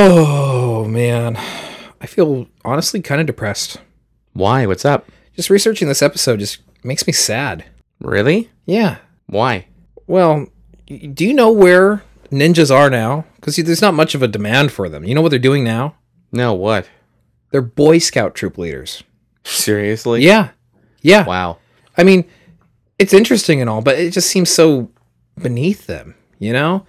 Oh man, I feel honestly kind of depressed. Why? What's up? Just researching this episode just makes me sad. Really? Yeah. Why? Well, do you know where ninjas are now? Because there's not much of a demand for them. You know what they're doing now? No, what? They're Boy Scout troop leaders. Seriously? Yeah. Yeah. Wow. I mean, it's interesting and all, but it just seems so beneath them, you know?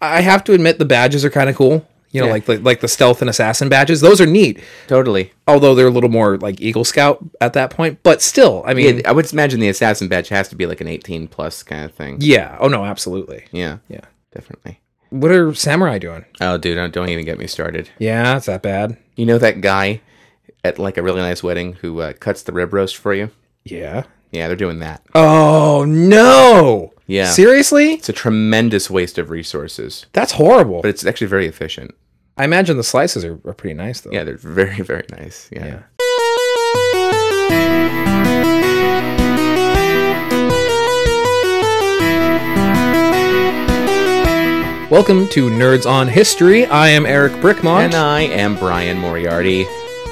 I have to admit the badges are kind of cool. You know, Yeah. like the, like the stealth and assassin badges. Those are neat. Totally. Although they're a little more like Eagle Scout at that point, but still, I mean, Yeah, I would imagine the assassin badge has to be like an 18 plus kind of thing. yeah. Oh no, absolutely. Yeah, Yeah. definitely. What are samurai doing? Oh, dude, don't, don't even get me started. Yeah, it's that bad. You know that guy at like a really nice wedding who uh, cuts the rib roast for you? Yeah. Yeah, they're doing that. Oh no. Yeah. Seriously? It's a tremendous waste of resources, That's horrible. but it's actually very efficient. I imagine the slices are, are pretty nice though. Yeah, they're very, very nice. Yeah. Yeah. Welcome to Nerds on History. I am Eric Brickmont. And I am Bryan Moriarty.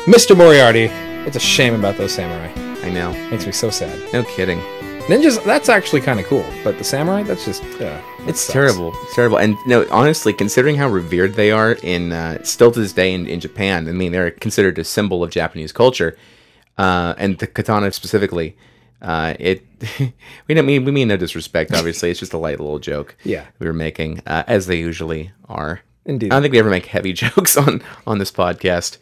Mr. Moriarty. It's a shame about those samurai. I know. Makes me so sad. No kidding. Ninjas, that's actually kind of cool, but the samurai, that's just uh, that It's sucks. terrible. It's terrible. And no, honestly, considering how revered they are in uh, still to this day in, in Japan, I mean, they're considered a symbol of Japanese culture, uh, and the katana specifically. Uh, it we don't mean we mean no disrespect. Obviously, it's just a light little joke. Yeah. we were making uh, as they usually are. Indeed. I don't think we ever make heavy jokes on on this podcast.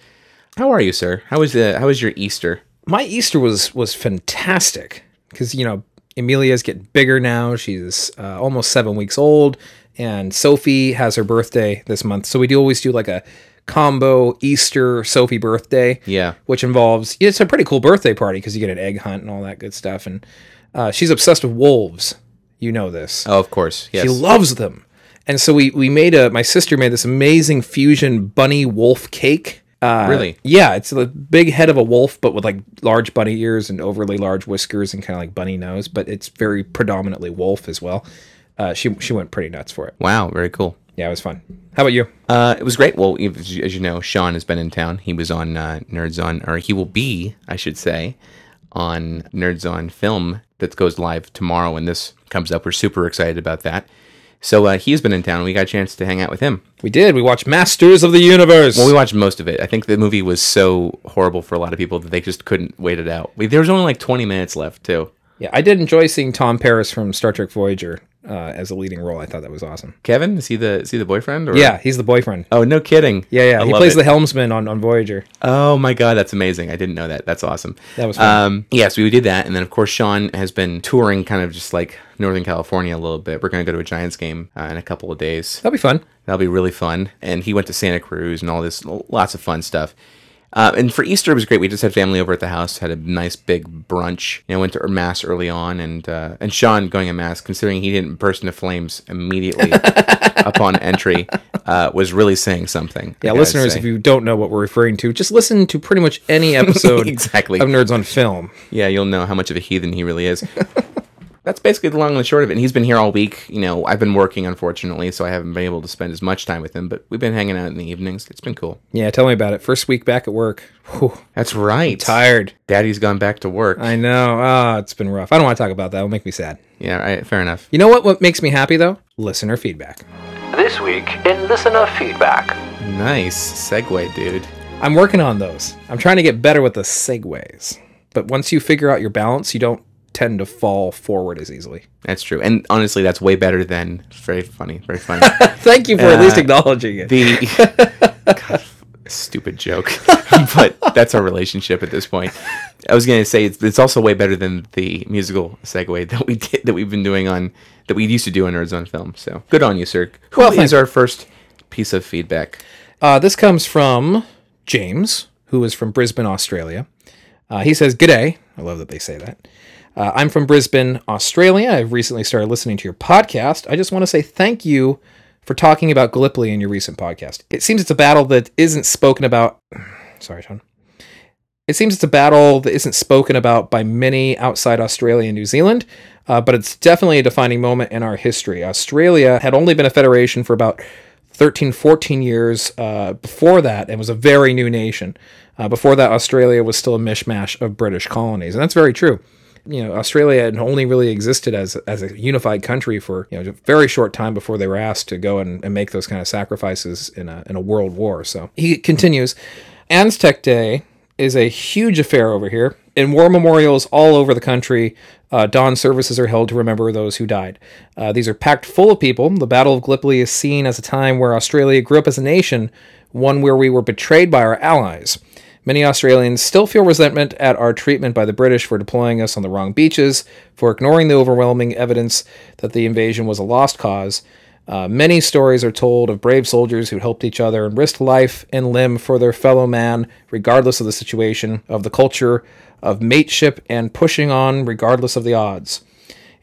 How are you, sir? How was uh, how was your Easter? my Easter was was fantastic because you know Amelia's getting bigger now. She's uh, almost seven weeks old, and Sophie has her birthday this month. So we do always do like a combo Easter Sophie birthday. Yeah. which involves it's a pretty cool birthday party because you get an egg hunt and all that good stuff. And uh, she's obsessed with wolves. You know this. Oh, of course. Yes. She loves them. And so we we made a my sister made this amazing fusion bunny wolf cake. Uh, Really? Yeah, it's the big head of a wolf, but with like large bunny ears and overly large whiskers and kind of like bunny nose. But it's very predominantly wolf as well. Uh, she she went pretty nuts for it. wow. Very cool. Yeah, it was fun. How about you? Uh, it was great. Well, as you know, Sean has been in town. He was on uh, Nerds on, or he will be, I should say, on Nerds on Film that goes live tomorrow when this comes up. We're super excited about that. So uh, he's been in town. We got a chance to hang out with him. We did. We watched Masters of the Universe. Well, we watched most of it. I think the movie was so horrible for a lot of people that they just couldn't wait it out. We, there was only like 20 minutes left, too. yeah, I did enjoy seeing Tom Paris from Star Trek Voyager uh, as a leading role. I thought that was awesome. Kevin, is he the is he the boyfriend? Or? Yeah, he's the boyfriend. Oh, no kidding. Yeah, yeah. I he plays it. the helmsman on, on Voyager. Oh my god, that's amazing! I didn't know that. That's awesome. That was fun. Um, yeah, so we did that, and then of course Sean has been touring, kind of just like Northern California a little bit. We're going to go to a Giants game uh, in a couple of days. That'll be fun. That'll be really fun. And he went to Santa Cruz and all this, lots of fun stuff. Uh, and for Easter, it was great. We just had family over at the house, had a nice big brunch. You know, went to mass early on, and uh, and Sean going to mass, considering he didn't burst into flames immediately upon entry, uh, was really saying something. Yeah, listeners, if you don't know what we're referring to, just listen to pretty much any episode Exactly. of Nerds on Film. yeah, you'll know how much of a heathen he really is. That's basically the long and the short of it. And he's been here all week. You know, I've been working, unfortunately, so I haven't been able to spend as much time with him. But we've been hanging out in the evenings. It's been cool. Yeah, tell me about it. First week back at work. Whew, That's right. tired. Daddy's gone back to work. I know. Ah, it's been rough. I don't want to talk about that. It'll make me sad. yeah, right, fair enough. You know what? What makes me happy though? Listener feedback. This week in listener feedback. Nice segue, dude. I'm working on those. I'm trying to get better with the segues. But once you figure out your balance, you don't tend to fall forward as easily. That's true. And honestly, that's way better than very funny. Very funny. Thank you for at least Uh, acknowledging it. the God, stupid joke, but that's our relationship at this point. I was gonna say it's, it's also way better than the musical segue that we did that we've been doing on that we used to do on Nerds on Film. So good on you, sir. Who Well, is our first piece of feedback? Uh, this comes from James, who is from Brisbane, Australia. Uh, he says, G'day. I love that they say that. Uh, I'm from Brisbane, Australia. I've recently started listening to your podcast. I just want to say thank you for talking about Gallipoli in your recent podcast. It seems it's a battle that isn't spoken about. Sorry, John. It seems it's a battle that isn't spoken about by many outside Australia and New Zealand, uh, but it's definitely a defining moment in our history. Australia had only been a federation for about 13, 14 years uh, before that, and was a very new nation. Uh, before that, Australia was still a mishmash of British colonies, and that's very true. You know, Australia had only really existed as as a unified country for you know a very short time before they were asked to go and, and make those kind of sacrifices in a in a world war. So he continues, Anzac Day is a huge affair over here. In war memorials all over the country, uh, dawn services are held to remember those who died. Uh, these are packed full of people. The Battle of Gallipoli is seen as a time where Australia grew up as a nation, one where we were betrayed by our allies. Many Australians still feel resentment at our treatment by the British for deploying us on the wrong beaches, for ignoring the overwhelming evidence that the invasion was a lost cause. Uh, many stories are told of brave soldiers who helped each other and risked life and limb for their fellow man, regardless of the situation, of the culture, of mateship, and pushing on regardless of the odds.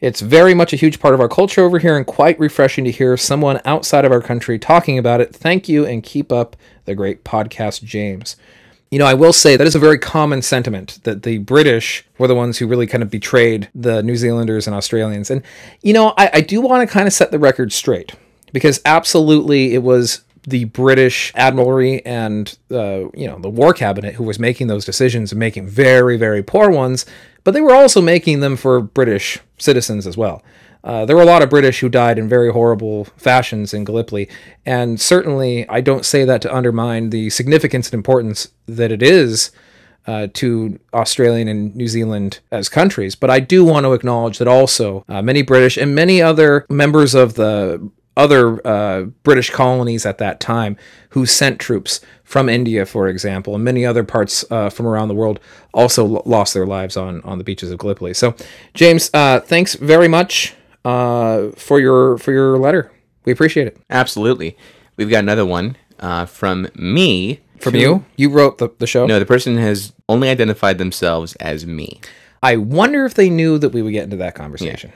It's very much a huge part of our culture over here and quite refreshing to hear someone outside of our country talking about it. Thank you and keep up the great podcast, James. You know, I will say that is a very common sentiment that the British were the ones who really kind of betrayed the New Zealanders and Australians. And, you know, I, I do want to kind of set the record straight because absolutely it was the British Admiralty and uh, you know the War Cabinet who was making those decisions and making very very poor ones, but they were also making them for British citizens as well. Uh, there were a lot of British who died in very horrible fashions in Gallipoli, and certainly I don't say that to undermine the significance and importance that it is uh, to Australian and New Zealand as countries. But I do want to acknowledge that also uh, many British and many other members of the other uh, British colonies at that time who sent troops from India, for example, and many other parts uh, from around the world also lo- lost their lives on, on the beaches of Gallipoli. So, James, uh, thanks very much uh, for your for your letter. We appreciate it. Absolutely. We've got another one uh, from me. From to- you, you wrote the, the show. No, the person has only identified themselves as me. I wonder if they knew that we would get into that conversation.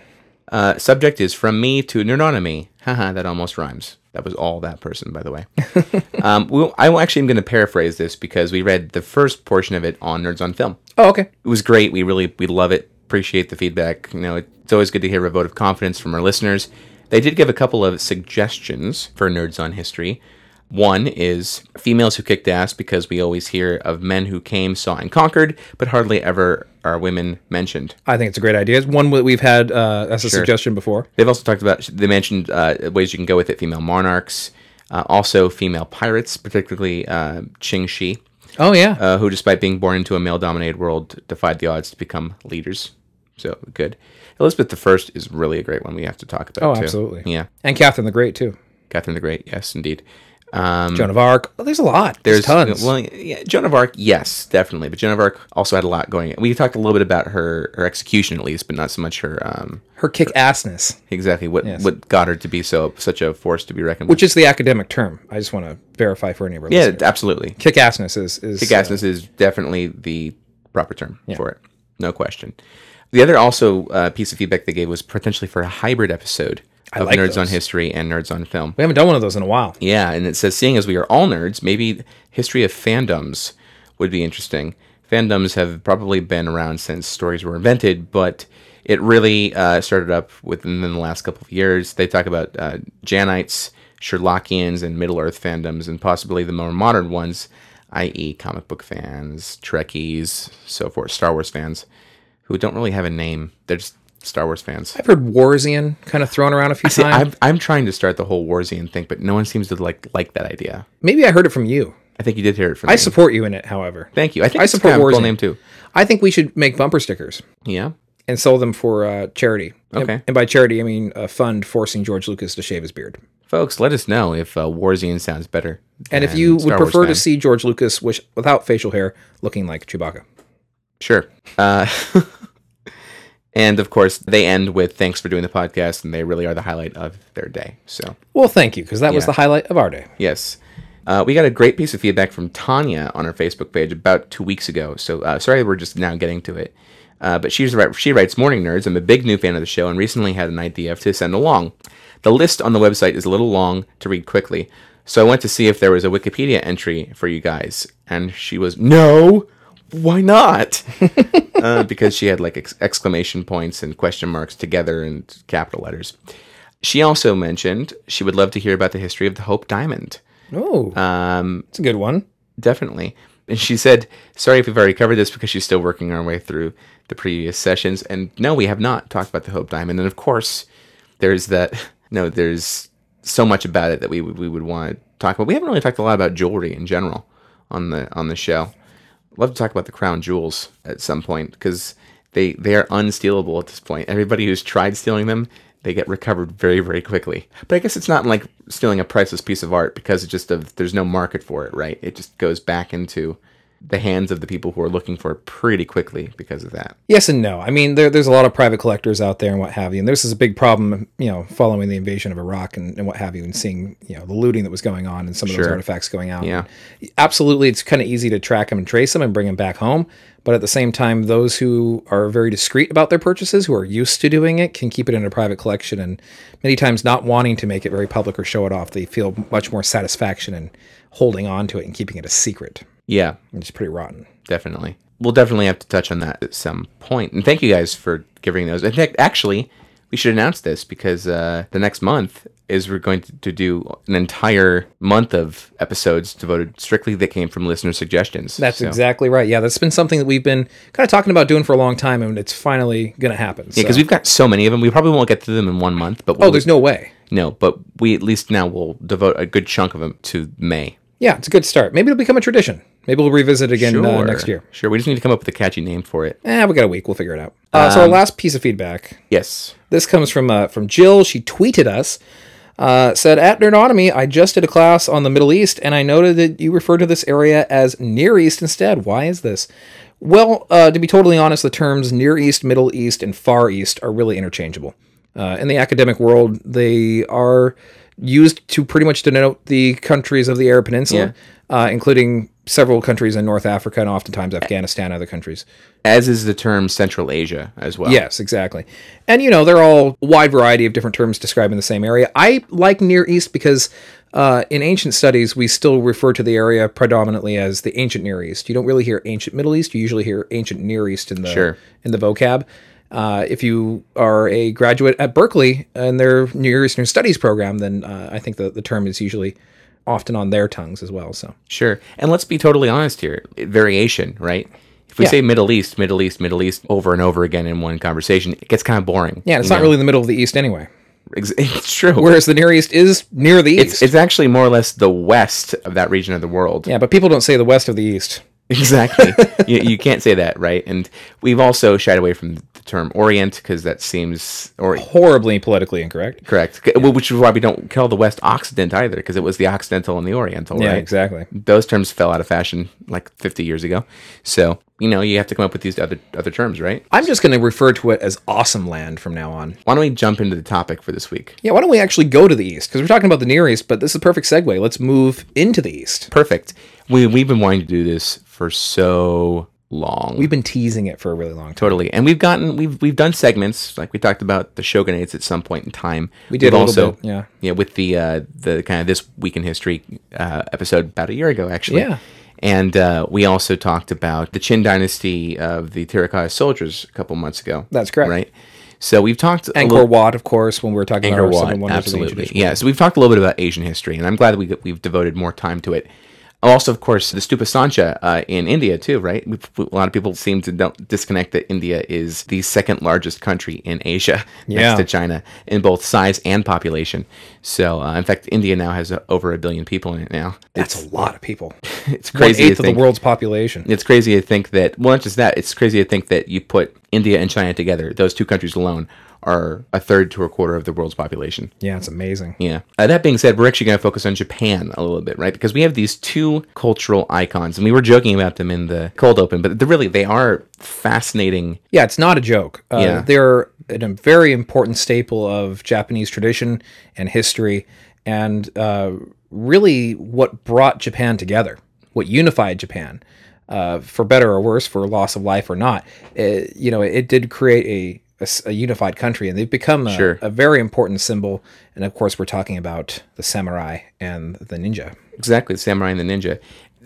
Uh, subject is from me to Nerdonomy. Haha, that almost rhymes. That was all that person, by the way. um, we'll, I actually am going to paraphrase this because we read the first portion of it on Nerds on Film. Oh, okay. It was great. We really we love it. Appreciate the feedback. You know, it's always good to hear a vote of confidence from our listeners. They did give a couple of suggestions for Nerds on History. One is females who kicked ass because we always hear of men who came, saw, and conquered, but hardly ever are women mentioned. I think it's a great idea. It's one that we've had uh, as a suggestion before. They've also talked about, they mentioned uh, ways you can go with it female monarchs, uh, also female pirates, particularly uh, Qing Shi, Oh yeah. uh, who, despite being born into a male dominated world, defied the odds to become leaders. So good. Elizabeth I is really a great one we have to talk about. Oh, too. absolutely. Yeah. and Catherine the Great too. Catherine the Great. Yes, indeed. Um, Joan of Arc. Oh, there's a lot. There's, tons. Well, yeah, Joan of Arc, yes, definitely. But Joan of Arc also had a lot going. On. We talked a little bit about her her execution, at least, but not so much her um, Her kick assness, exactly what what got her to be so such a force to be reckoned with. which is the academic term. I just want to verify for any of our. Yeah, listeners. absolutely. Kick assness is is Kick-assness is definitely the proper term for it, no question. The other also uh, piece of feedback they gave was potentially for a hybrid episode of like Nerds on. History and Nerds on Film. we haven't done one of those in a while. Yeah, and it says, seeing as we are all nerds, maybe history of fandoms would be interesting. Fandoms have probably been around since stories were invented, but it really uh, started up within the last couple of years. They talk about uh, Janeites, Sherlockians, and Middle Earth fandoms, and possibly the more modern ones, i.e., comic book fans, Trekkies, so forth, Star Wars fans, who don't really have a name. They're just Star Wars fans. I've heard Warsian kind of thrown around a few See, times. I'm, I'm trying to start the whole Warsian thing, but no one seems to like like that idea. Maybe I heard it from you. I think you did hear it from me. I me. support you in it, however. Thank you. I think I support kind of a cool Warzone. name too. I think we should make bumper stickers Yeah. and sell them for uh, charity. And- Okay. And, by charity, I mean a fund forcing George Lucas to shave his beard. Folks, let us know if uh, Warzine sounds better. And if than you would Star Wars prefer to fan. see George Lucas wish, without facial hair looking like Chewbacca. Sure. Uh, and of course, they end with thanks for doing the podcast, and they really are the highlight of their day. So, Well, thank you, because that was the highlight of our day. yes. Uh, we got a great piece of feedback from Tanya on our Facebook page about two weeks ago. So, uh, sorry we're just now getting to it. Uh, but she's right. She writes, "Morning nerds. I'm a big new fan of the show, and recently had an idea to send along. The list on the website is a little long to read quickly, so I went to see if there was a Wikipedia entry for you guys. And she was, no, why not? uh, because she had like ex- exclamation points and question marks together in capital letters. She also mentioned she would love to hear about the history of the Hope Diamond. Oh, Um, it's a good one. definitely. And she said, sorry if we've already covered this because she's still working our way through the previous sessions. And no, we have not talked about the Hope Diamond. And of course, there's that, no, there's so much about it that we, would- we would want to talk about. We haven't really talked a lot about jewelry in general on the, on the show. Love to talk about the crown jewels at some point because they, they are unstealable at this point. Everybody who's tried stealing them, they get recovered very, very quickly. But I guess it's not like stealing a priceless piece of art because it just of there's no market for it, right? It just goes back into the hands of the people who are looking for it pretty quickly because of that. Yes and no. I mean, there, there's a lot of private collectors out there and what have you. And this is a big problem, you know, following the invasion of Iraq and, and what have you, and seeing, you know, the looting that was going on and some of those artifacts going out. Yeah. Absolutely, it's kind of easy to track them and trace them and bring them back home. But at the same time, those who are very discreet about their purchases, who are used to doing it, can keep it in a private collection. And many times, not wanting to make it very public or show it off, they feel much more satisfaction in holding on to it and keeping it a secret. Yeah, it's pretty rotten. definitely. We'll definitely have to touch on that at some point. And thank you guys for giving those. In fact, actually, we should announce this because uh, the next month is we're going to, to do an entire month of episodes devoted strictly that came from listener suggestions. That's So- exactly right. Yeah, that's been something that we've been kind of talking about doing for a long time, and it's finally going to happen. Yeah, because we've got so many of them. We probably won't get to them in one month, but oh, we'll, there's no way. no. But we at least now will devote a good chunk of them to May. Yeah, it's a good start. Maybe it'll become a tradition. Maybe we'll revisit it again uh, next year. Sure. We just need to come up with a catchy name for it. Eh, we got a week. We'll figure it out. Uh, so our last piece of feedback. Yes. This comes from uh, from Jill. She tweeted us. Uh, said at Nerdonomy, I just did a class on the Middle East, and I noted that you refer to this area as Near East instead. Why is this? Well, uh, to be totally honest, the terms Near East, Middle East, and Far East are really interchangeable. Uh, in the academic world, they are used to pretty much denote the countries of the Arab Peninsula, uh, including several countries in North Africa and oftentimes Afghanistan other countries. As is the term Central Asia as well. Yes, exactly. And you know, they're all a wide variety of different terms describing the same area. I like Near East because uh, in ancient studies, we still refer to the area predominantly as the ancient Near East. You don't really hear ancient Middle East. You usually hear ancient Near East in the Sure. in the vocab. Uh, if you are a graduate at Berkeley and their Near Eastern Studies program, then uh, I think the, the term is usually often on their tongues as well. So Sure. And let's be totally honest here. Variation, right? If we Yeah. say Middle East, Middle East, Middle East over and over again in one conversation, it gets kind of boring. yeah, it's not know? really the middle of the East anyway. It's true. Whereas the Near East is near the East. it's, it's actually more or less the west of that region of the world. yeah, but people don't say the West of the East. Exactly. you, you can't say that, right? And we've also shied away from term Orient because that seems or Horribly politically incorrect. correct, well, which is why we don't call the West Occident either because it was the Occidental and the Oriental, Yeah, right? exactly. Those terms fell out of fashion like 50 years ago. So you know you have to come up with these other other terms, right? I'm just going to refer to it as Awesome Land from now on. Why don't we jump into the topic for this week? Yeah, why don't we actually go to the East? Because we're talking about the Near East, but this is a perfect segue. Let's move into the East. Perfect. We we've been wanting to do this for so long. We've been teasing it for a really long time. Totally, and we've gotten we've we've done segments like we talked about the shogunates at some point in time. We did We've a little bit, yeah. yeah, with the uh, the kind of this week in history uh, episode about a year ago, actually. Yeah. and uh, we also talked about the Qin dynasty of the Terracotta soldiers a couple months ago. That's correct. right? So we've talked Angkor little- Wat, of course, when we were talking Angkor about Wat, wonders of the absolutely. Yeah, so we've talked a little bit about Asian history, and I'm glad that we, we've devoted more time to it. Also, of course, the Stupa Sanchi uh, in India too, right? a lot of people seem to don't disconnect that India is the second largest country in Asia Yeah. next to China in both size and population. So, uh, in fact, India now has uh, over a billion people in it now. That's a lot of people. It's crazy to eighth of the think. world's population. It's crazy to think that. Well, not just that. It's crazy to think that you put India and China together; those two countries alone are a third to a quarter of the world's population. Yeah, it's amazing. Yeah. Uh, that being said, we're actually going to focus on Japan a little bit, right? Because we have these two cultural icons, and we were joking about them in the cold open, but they're really they are fascinating. Yeah, it's not a joke. Uh, Yeah. They're a very important staple of Japanese tradition and history, and uh, really what brought Japan together, what unified Japan, uh, for better or worse, for loss of life or not. It, you know, it did create a, a unified country, and they've become a, Sure. a very important symbol. And of course, we're talking about the samurai and the ninja. Exactly, the samurai and the ninja.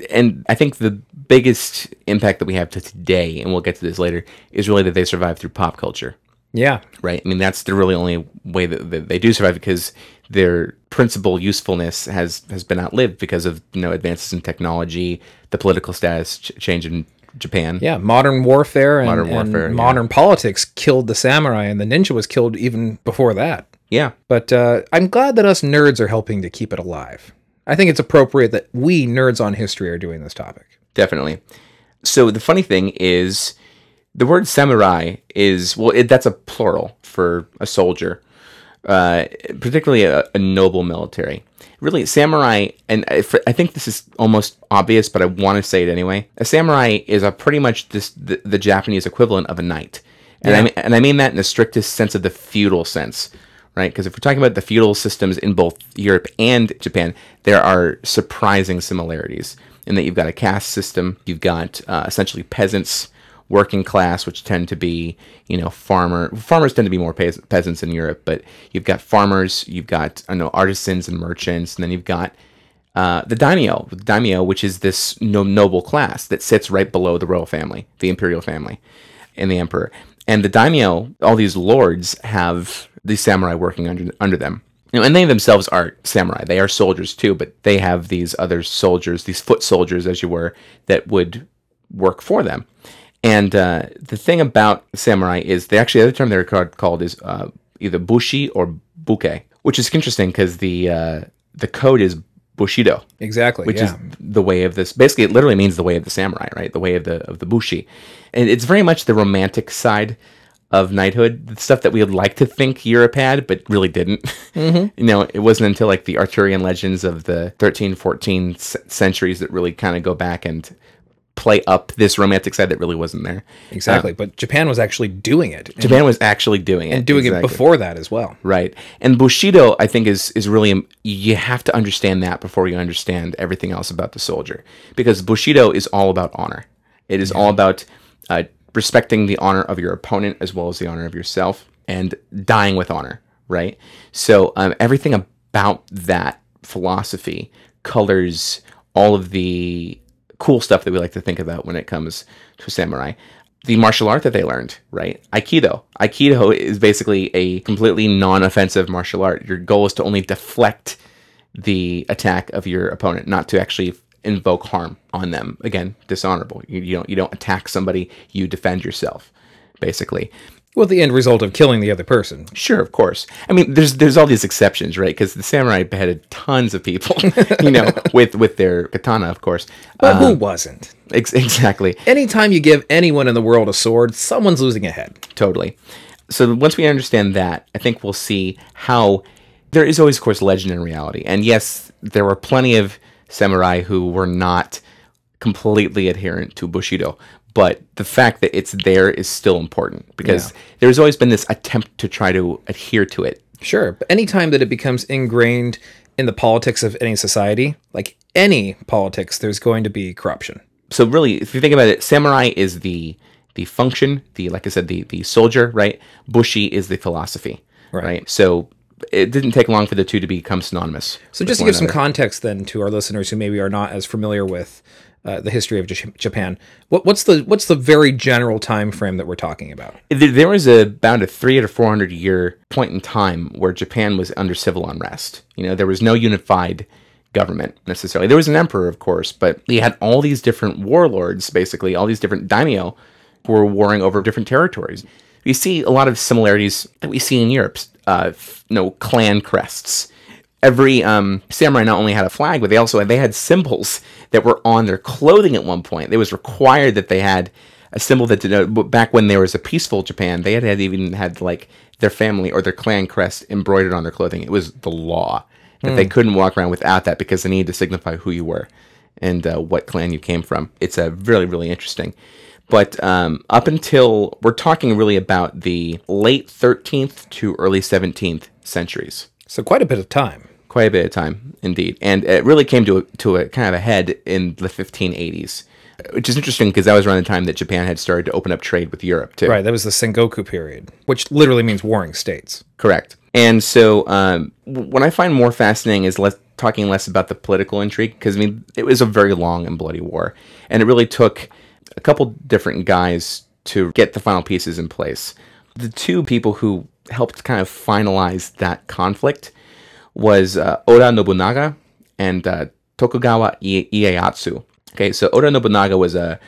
And I think the biggest impact that we have to today, and we'll get to this later, is really that they survived through pop culture. Yeah. right? I mean, that's the really only way that, that they do survive because their principal usefulness has has been outlived because of you know advances in technology, the political status ch- change in Japan. Yeah, modern warfare and, Modern and warfare, yeah. modern politics killed the samurai, and the ninja was killed even before that. yeah, But uh, I'm glad that us nerds are helping to keep it alive. I think it's appropriate that we nerds on history are doing this topic. definitely. So the funny thing is, the word samurai is well, it, that's a plural for a soldier, uh, particularly a, a noble military. Really, samurai, and I, I think this is almost obvious, but I want to say it anyway. A samurai is a pretty much this, the, the Japanese equivalent of a knight, and I mean, and I mean that in the strictest sense of the feudal sense, right? Because if we're talking about the feudal systems in both Europe and Japan, there are surprising similarities in that you've got a caste system, you've got uh, essentially peasants working class, which tend to be, you know, farmer farmers tend to be more peas- peasants in Europe, but you've got farmers, you've got I know artisans and merchants, and then you've got uh, the daimyo, the daimyo, which is this no- noble class that sits right below the royal family, the imperial family, and the emperor. And the daimyo, all these lords have the samurai working under under them. You know, and they themselves are samurai. They are soldiers too, but they have these other soldiers, these foot soldiers, as you were, that would work for them. And uh, the thing about samurai is they actually the other term they're called, called is uh, either bushi or buke, which is interesting because the uh, the code is bushido, Exactly. which yeah. is the way of this. Basically, it literally means the way of the samurai, right? The way of the of the bushi, and it's very much the romantic side of knighthood, the stuff that we would like to think Europe had, but really didn't. you know, it wasn't until like the Arthurian legends of the 13, 14 c- centuries that really kind of go back and play up this romantic side that really wasn't there. exactly. but Japan was actually doing it Japan was actually doing it and doing it before that as well. Right. And Bushido, I think, is is really you have to understand that before you understand everything else about the soldier, because Bushido is all about honor. It is all about uh, respecting the honor of your opponent as well as the honor of yourself, and dying with honor. Right. So um, everything about that philosophy colors all of the cool stuff that we like to think about when it comes to samurai. The martial art that they learned, right? Aikido. Aikido is basically a completely non-offensive martial art. Your goal is to only deflect the attack of your opponent, not to actually invoke harm on them. Again, dishonorable. You, you don't you don't attack somebody. You defend yourself, basically. With the end result of killing the other person. Sure, of course. I mean, there's there's all these exceptions, right? Because the samurai beheaded tons of people, you know, with with their katana, of course. But Uh, who wasn't? ex- exactly, Anytime you give anyone in the world a sword, someone's losing a head. totally. So once we understand that, I think we'll see how there is always, of course, legend and reality. And yes, there were plenty of samurai who were not completely adherent to bushido. But the fact that it's there is still important because there's always been this attempt to try to adhere to it Sure. But anytime that it becomes ingrained in the politics of any society, like any politics, there's going to be corruption. so really if you think about it samurai is the the function the like i said the the soldier right bushi is the philosophy Right. so it didn't take long for the two to become synonymous So just to give some context then to our listeners who maybe are not as familiar with uh, the history of Japan, what, what's the what's the very general time frame that we're talking about? there was a, about a three to four hundred year point in time where Japan was under civil unrest. You know, there was no unified government necessarily. There was an emperor, of course, but he had all these different warlords, basically all these different daimyo, who were warring over different territories. We see a lot of similarities that we see in Europe. Uh, you know, clan crests. Every um, samurai not only had a flag, but they also had, they had symbols that were on their clothing at one point. It was required that they had a symbol that denoted back when there was a peaceful Japan, they had, had even had like their family or their clan crest embroidered on their clothing. It was the law that they couldn't walk around without that because they needed to signify who you were and uh, what clan you came from. It's a uh, really really interesting. But um, up until we're talking really about the late 13th to early 17th centuries So quite a bit of time. Quite a bit of time indeed. And it really came to a, to a kind of a head in the 1580s which is interesting because that was around the time that japan had started to open up trade with europe too. Right, that was the Sengoku period, which literally means warring states. correct. And so um, what i find more fascinating is less talking less about the political intrigue because i mean it was a very long and bloody war. And it really took a couple different guys to get the final pieces in place. The two people who helped kind of finalize that conflict was uh, Oda Nobunaga and uh, Tokugawa Ie- Ieyasu. Okay, so Oda Nobunaga was a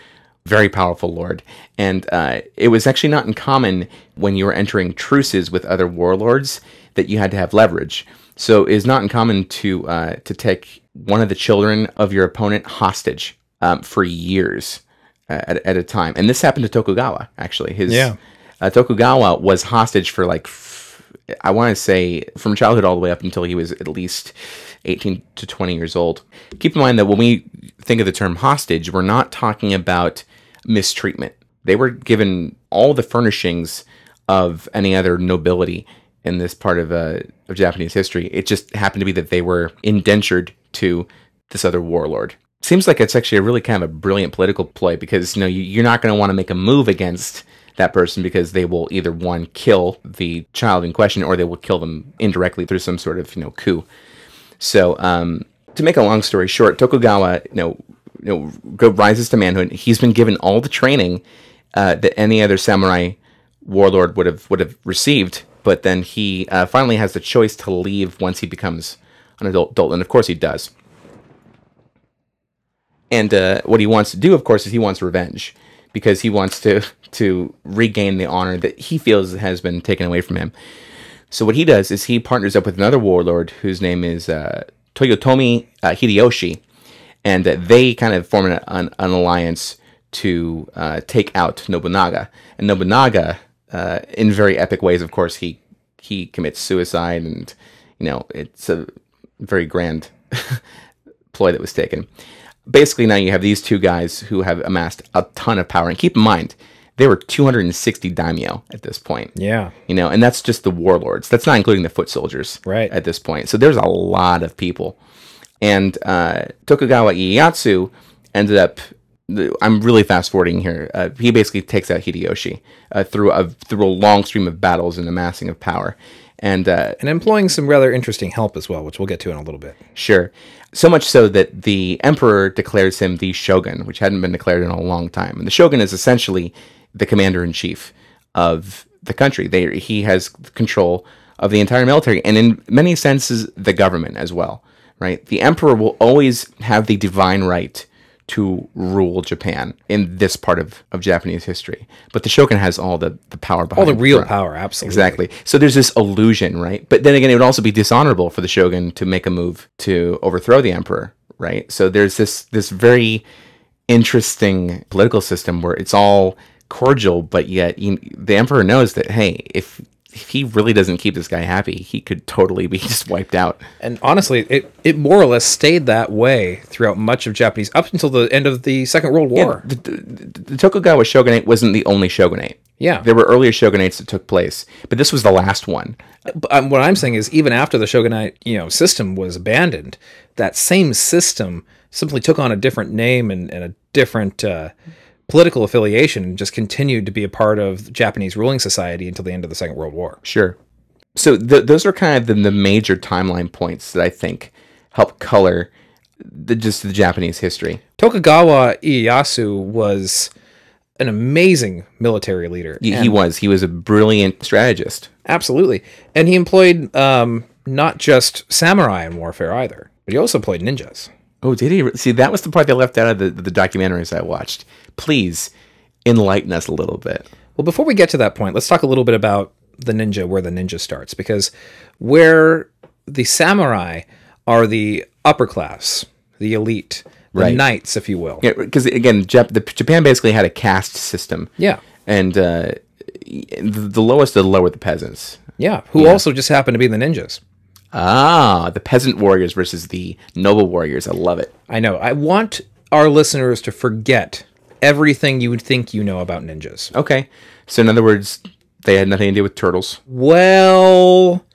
very powerful lord, and uh, it was actually not uncommon when you were entering truces with other warlords that you had to have leverage. So it is not uncommon to uh, to take one of the children of your opponent hostage um, for years uh, at, at a time, and this happened to Tokugawa. Actually, his Yeah. uh, Tokugawa was hostage for like I want to say from childhood all the way up until he was at least 18 to 20 years old. Keep in mind that when we think of the term hostage, we're not talking about mistreatment. They were given all the furnishings of any other nobility in this part of, uh, of Japanese history. It just happened to be that they were indentured to this other warlord. Seems like it's actually a really kind of a brilliant political ploy because you know you, you're not going to want to make a move against that person because they will either one kill the child in question or they will kill them indirectly through some sort of you know coup. So um, to make a long story short, Tokugawa you know you know rises to manhood. He's been given all the training uh, that any other samurai warlord would have would have received, but then he uh, finally has the choice to leave once he becomes an adult, adult, and of course he does. And uh, what he wants to do, of course, is he wants revenge because he wants to to regain the honor that he feels has been taken away from him. So what he does is he partners up with another warlord whose name is uh, Toyotomi uh, Hideyoshi, and uh, they kind of form an, an, an alliance to uh, take out Nobunaga. And Nobunaga, uh, in very epic ways, of course, he he commits suicide, and you know it's a very grand ploy that was taken. Basically, now you have these two guys who have amassed a ton of power, and keep in mind they were 260 daimyo at this point Yeah. you know, and that's just the warlords. That's not including the foot soldiers, Right. At this point, so there's a lot of people, and uh, Tokugawa Ieyasu ended up. I'm really fast forwarding here. Uh, he basically takes out Hideyoshi uh, through a through a long stream of battles and amassing of power, and uh, And employing some rather interesting help as well, which we'll get to in a little bit. Sure. So much so that the emperor declares him the shogun, which hadn't been declared in a long time. And the shogun is essentially the commander in chief of the country. They, he has control of the entire military and, in many senses, the government as well. Right? The emperor will always have the divine right to rule Japan in this part of, of Japanese history. But the shogun has all the, the power behind All the real power, absolutely. Exactly. So there's this illusion, right? But then again, it would also be dishonorable for the shogun to make a move to overthrow the emperor, right? So there's this this very interesting political system where it's all cordial, but yet you, the emperor knows that hey, if if he really doesn't keep this guy happy, he could totally be just wiped out. And honestly, it, it more or less stayed that way throughout much of Japanese up until the end of the Second World War. The, the, the Tokugawa shogunate wasn't the only shogunate. Yeah. There were earlier shogunates that took place, but this was the last one. But um, what I'm saying is, even after the shogunate, you know, system was abandoned, that same system simply took on a different name and, and a different uh, political affiliation, and just continued to be a part of Japanese ruling society until the end of the Second World War. Sure. So th- those are kind of the, the major timeline points that I think help color the, just the Japanese history. Tokugawa Ieyasu was an amazing military leader. He, he was he was a brilliant strategist. Absolutely. And he employed um, not just samurai in warfare either, but he also employed ninjas. Oh, did he? See, that was the part they left out of the, the documentaries I watched. Please enlighten us a little bit. Well, before we get to that point, let's talk a little bit about the ninja, where the ninja starts, because where the samurai are the upper class, the elite, the Right. knights, if you will. Yeah, because again, Jap- the, Japan basically had a caste system. Yeah. and uh, the, the lowest of the lower the peasants. Yeah. Who also just happen to be the ninjas. Ah, the peasant warriors versus the noble warriors. I love it. I know. I want our listeners to forget everything you would think you know about ninjas. Okay, so in other words, they had nothing to do with turtles. Well,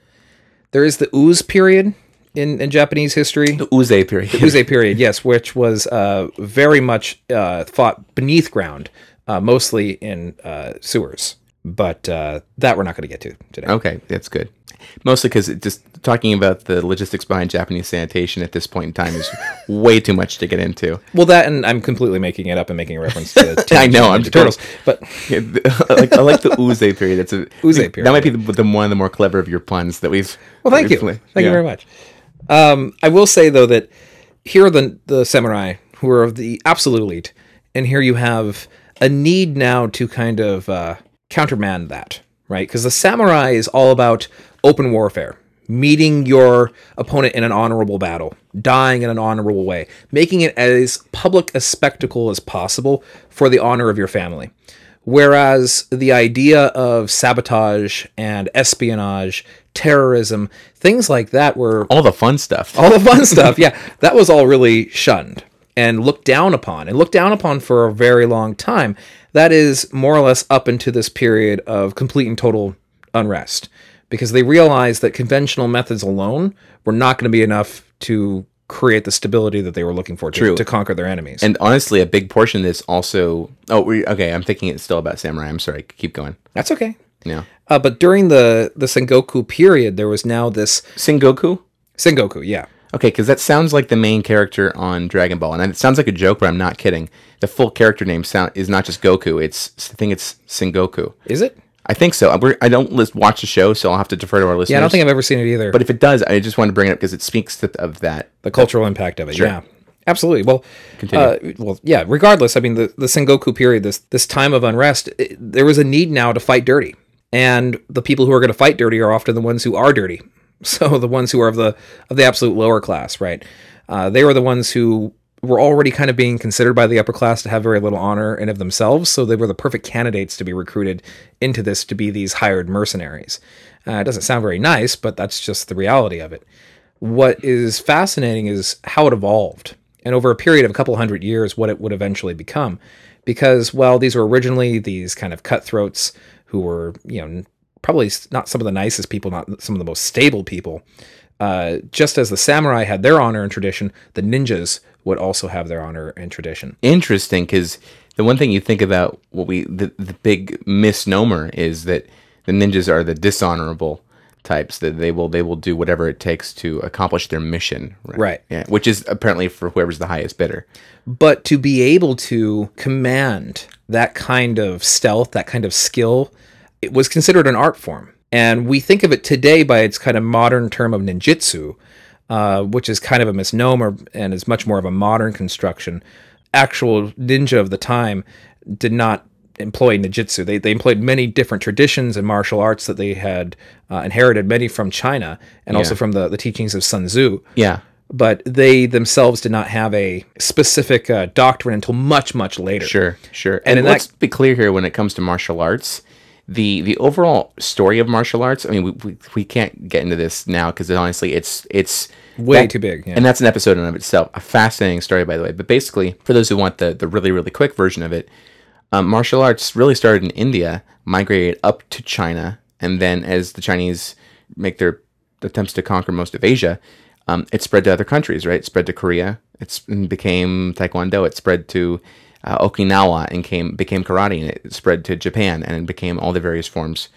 there is the Ooze period in, in Japanese history. The Ooze period. The Ooze period, yes, which was uh, very much uh, fought beneath ground, uh, mostly in uh, sewers. But uh, that we're not going to get to today. Okay, that's good. Mostly because just talking about the logistics behind Japanese sanitation at this point in time is way too much to get into. Well, that and I'm completely making it up and making a reference to. I know, I'm Ninja turtles, but Yeah, I like, I like the Ooze period. That's a Ooze That might be the, the one of the more clever of your puns that we've. well, thank you, thank you very much. Um, I will say though that here are the the samurai who are of the absolute elite, and here you have a need now to kind of uh, countermand that, right? Because the samurai is all about open warfare, meeting your opponent in an honorable battle, dying in an honorable way, making it as public a spectacle as possible for the honor of your family. Whereas the idea of sabotage and espionage, terrorism, things like that were All the fun stuff. all the fun stuff. Yeah, that was all really shunned and looked down upon, and looked down upon for a very long time. That is more or less up into this period of complete and total unrest, because they realized that conventional methods alone were not going to be enough to create the stability that they were looking for to, True. to conquer their enemies. And honestly, a big portion of this also. Oh, we, okay. I'm thinking it's still about samurai. I'm sorry. Keep going. That's okay. Yeah. Uh, but during the the Sengoku period, there was now this Sengoku. Sengoku. Yeah, Okay, because that sounds like the main character on Dragon Ball, and it sounds like a joke, but I'm not kidding. The full character name sound is not just Goku. It's I think it's Sengoku. is it? I think so. We're, I don't list, watch the show, so I'll have to defer to our listeners. Yeah, I don't think I've ever seen it either. But if it does, I just want to bring it up because it speaks to, of that. the cultural impact of it. Yeah, absolutely. Well, uh, well, yeah. Regardless, I mean, the the Sengoku period, this this time of unrest, it, there was a need now to fight dirty, and the people who are going to fight dirty are often the ones who are dirty. So the ones who are of the of the absolute lower class, right? Uh, they were the ones who were already kind of being considered by the upper class to have very little honor and of themselves. So they were the perfect candidates to be recruited into this to be these hired mercenaries. Uh, it doesn't sound very nice, but that's just the reality of it what is fascinating is how it evolved and over a period of a couple hundred years what it would eventually become because while these were originally these kind of cutthroats who were you know probably not some of the nicest people not some of the most stable people uh, just as the samurai had their honor and tradition the ninjas would also have their honor and tradition Interesting, because the one thing you think about what we the, the big misnomer is that the ninjas are the dishonorable types that they will they will do whatever it takes to accomplish their mission Right. yeah which is apparently for whoever's the highest bidder but to be able to command that kind of stealth, that kind of skill, it was considered an art form. And we think of it today by its kind of modern term of ninjutsu, uh, which is kind of a misnomer and is much more of a modern construction. Actual ninja of the time did not employ ninjutsu. They, they employed many different traditions and martial arts that they had uh, inherited, many from China and also from the, the teachings of Sun Tzu yeah but they themselves did not have a specific uh, doctrine until much, much later. Sure, sure. And And, let's that- be clear here when it comes to martial arts. The the overall story of martial arts. I mean, we, we, we can't get into this now because honestly, it's it's Way too big, yeah. and that's an episode in and of itself. A fascinating story, by the way. But basically, for those who want the the really really quick version of it, um, martial arts really started in India, migrated up to China, and then as the Chinese make their attempts to conquer most of Asia, um, it spread to other countries. Right, it spread to Korea. It's and became Taekwondo. It spread to uh, Okinawa and came became karate, and it spread to Japan, and it became all the various forms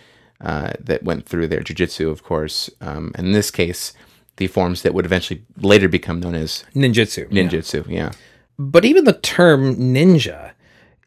uh, that went through there. Jiu-jitsu, of course, um, and in this case, the forms that would eventually later become known as Ninjutsu. yeah. Yeah. But even the term ninja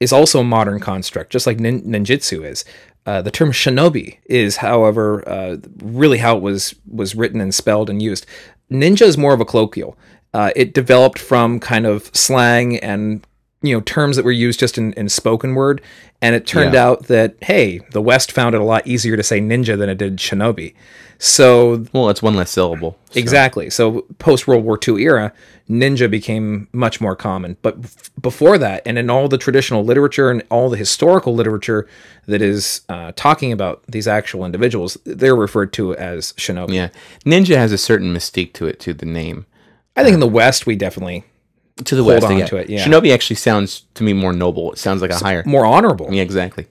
is also a modern construct, just like nin- ninjutsu is. Uh, the term shinobi is, however, uh, really how it was was written and spelled and used. Ninja is more of a colloquial. Uh, it developed from kind of slang and you know terms that were used just in, in spoken word, and it turned Yeah. out that hey, the West found it a lot easier to say ninja than it did shinobi. So Well, it's one less syllable. so- Exactly. So post World War II era, ninja became much more common. But before that, and in all the traditional literature and all the historical literature that is uh, talking about these actual individuals, they're referred to as shinobi. Yeah. Ninja has a certain mystique to it, to the name. I think in the West we definitely To the Hold west, on yeah. to it, yeah. Shinobi actually sounds to me more noble. It sounds like a higher. more honorable. Yeah, exactly.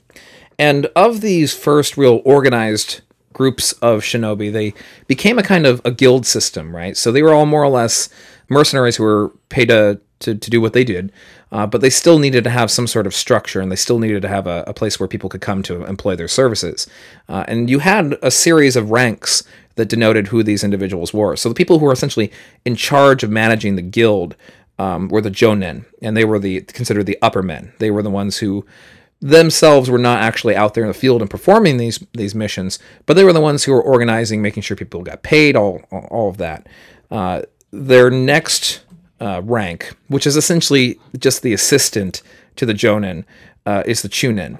And of these first real organized groups of shinobi, they became a kind of a guild system, right? So they were all more or less mercenaries who were paid to, to, to do what they did, uh, but they still needed to have some sort of structure and they still needed to have a, a place where people could come to employ their services. Uh, and you had a series of ranks that denoted who these individuals were. So the people who were essentially in charge of managing the guild um, were the jonin, and they were the considered the upper men. They were the ones who themselves were not actually out there in the field and performing these these missions, but they were the ones who were organizing, making sure people got paid, all all of that. Uh, their next uh, rank, which is essentially just the assistant to the jonin, uh, is the chunin,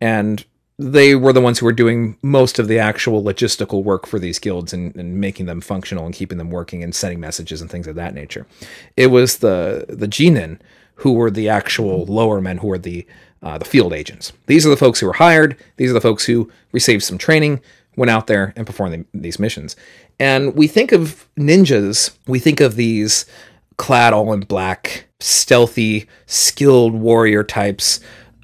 and they were the ones who were doing most of the actual logistical work for these guilds and, and, making them functional and keeping them working and sending messages and things of that nature. It was the the Genin who were the actual lower men who were the uh, the field agents. These are the folks who were hired. These are the folks who received some training, went out there and performed the, these missions. And we think of ninjas. We think of these clad all in black, stealthy, skilled warrior types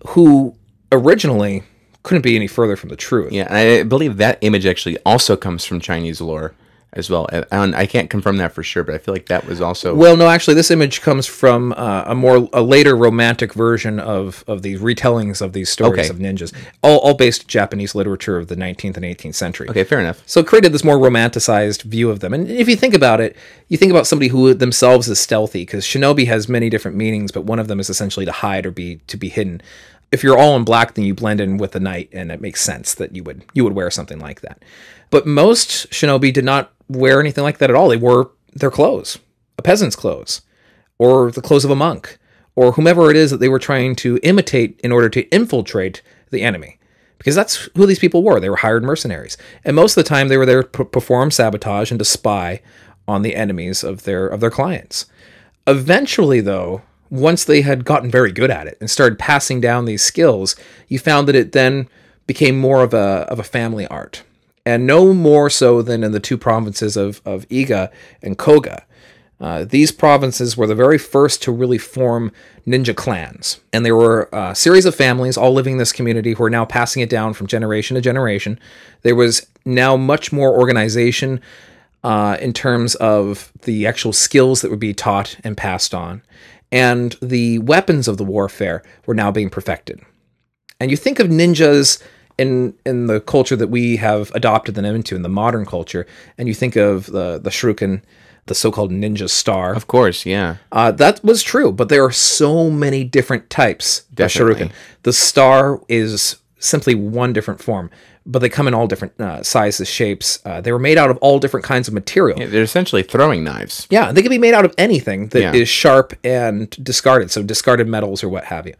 who originally couldn't be any further from the truth. Yeah, I believe that image actually also comes from Chinese lore as well. And I can't confirm that for sure, but I feel like that was also well. No, actually, this image comes from uh, a more a later romantic version of of these retellings of these stories Okay. of ninjas, all, all based Japanese literature of the 19th and 18th century. okay. Fair enough. So it created this more romanticized view of them. And if you think about it, you think about somebody who themselves is stealthy, because shinobi has many different meanings, but one of them is essentially to hide or be to be hidden. If you're all in black, then you blend in with the night, and it makes sense that you would you would wear something like that. But most shinobi did not wear anything like that at all. They wore their clothes, a peasant's clothes, or the clothes of a monk, or whomever it is that they were trying to imitate in order to infiltrate the enemy because that's who these people were. They were hired mercenaries, and most of the time they were there to perform sabotage and to spy on the enemies of their of their clients. Eventually, though, once they had gotten very good at it and started passing down these skills, you found that it then became more of a of a family art, and no more so than in the two provinces of of Iga and Koga. Uh, these provinces were the very first to really form ninja clans. And there were a series of families all living in this community who are now passing it down from generation to generation. There was now much more organization uh, in terms of the actual skills that would be taught and passed on. And the weapons of the warfare were now being perfected. And you think of ninjas in in the culture that we have adopted them into in the modern culture, and you think of the the shuriken, the so-called ninja star. Of course, yeah. Uh, that was true, but there are so many different types Definitely. of shuriken. The star is simply one different form, but they come in all different uh, sizes, shapes. Uh, they were made out of all different kinds of material. Yeah. They're essentially throwing knives. Yeah, they can be made out of anything that is Yeah. sharp and discarded, so discarded metals or what have you.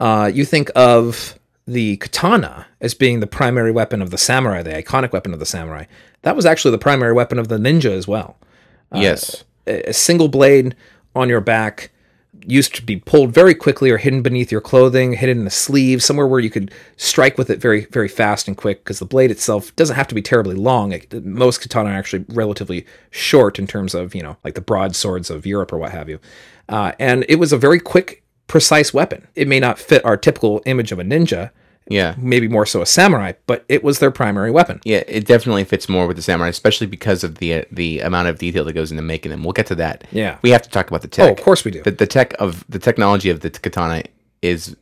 Uh, you think of the katana as being the primary weapon of the samurai, the iconic weapon of the samurai. That was actually the primary weapon of the ninja as well yes. a a single blade on your back used to be pulled very quickly or hidden beneath your clothing, hidden in the sleeve, somewhere where you could strike with it very, very fast and quick. Because the blade itself doesn't have to be terribly long. It, most katana are actually relatively short in terms of you know like the broadswords of Europe or what have you. Uh, and it was a very quick, precise weapon. It may not fit our typical image of a ninja, Yeah. maybe more so a samurai, but it was their primary weapon. Yeah, it definitely fits more with the samurai, especially because of the uh, the amount of detail that goes into making them. We'll get to that. Yeah. we have to talk about the tech. Oh, of course we do. The, the tech of the technology of the katana is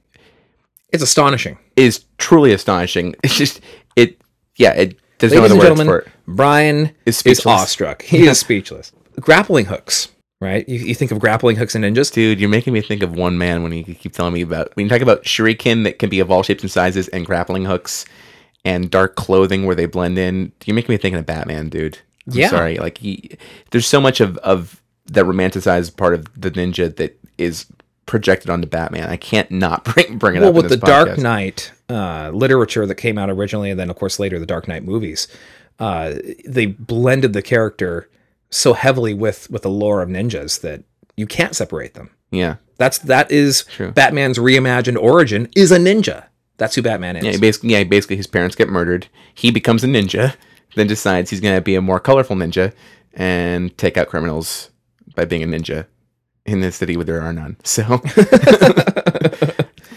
It's astonishing. is truly astonishing. It's just it. Yeah, it. There's no Ladies other and gentlemen, for it. Bryan Is is, awestruck. He is speechless. Grappling hooks, right? You, you think of grappling hooks and ninjas. Dude, you're making me think of one man when you keep telling me about when you talk about shuriken that can be of all shapes and sizes and grappling hooks and dark clothing where they blend in. You're making me think of Batman, dude. I'm Yeah. sorry. Like he, there's so much of of that romanticized part of the ninja that is projected onto Batman. I can't not bring bring it Well, up. Well, with the this Dark. Knight uh, literature that came out originally, and then of course later the Dark Knight movies, uh, they blended the character so heavily with with the lore of ninjas that you can't separate them. Yeah. That's that is True. Batman's reimagined origin is a ninja. That's who Batman is. Yeah, basically, yeah, basically his parents get murdered. He becomes a ninja, then decides he's gonna be a more colorful ninja and take out criminals by being a ninja in the city where there are none. So,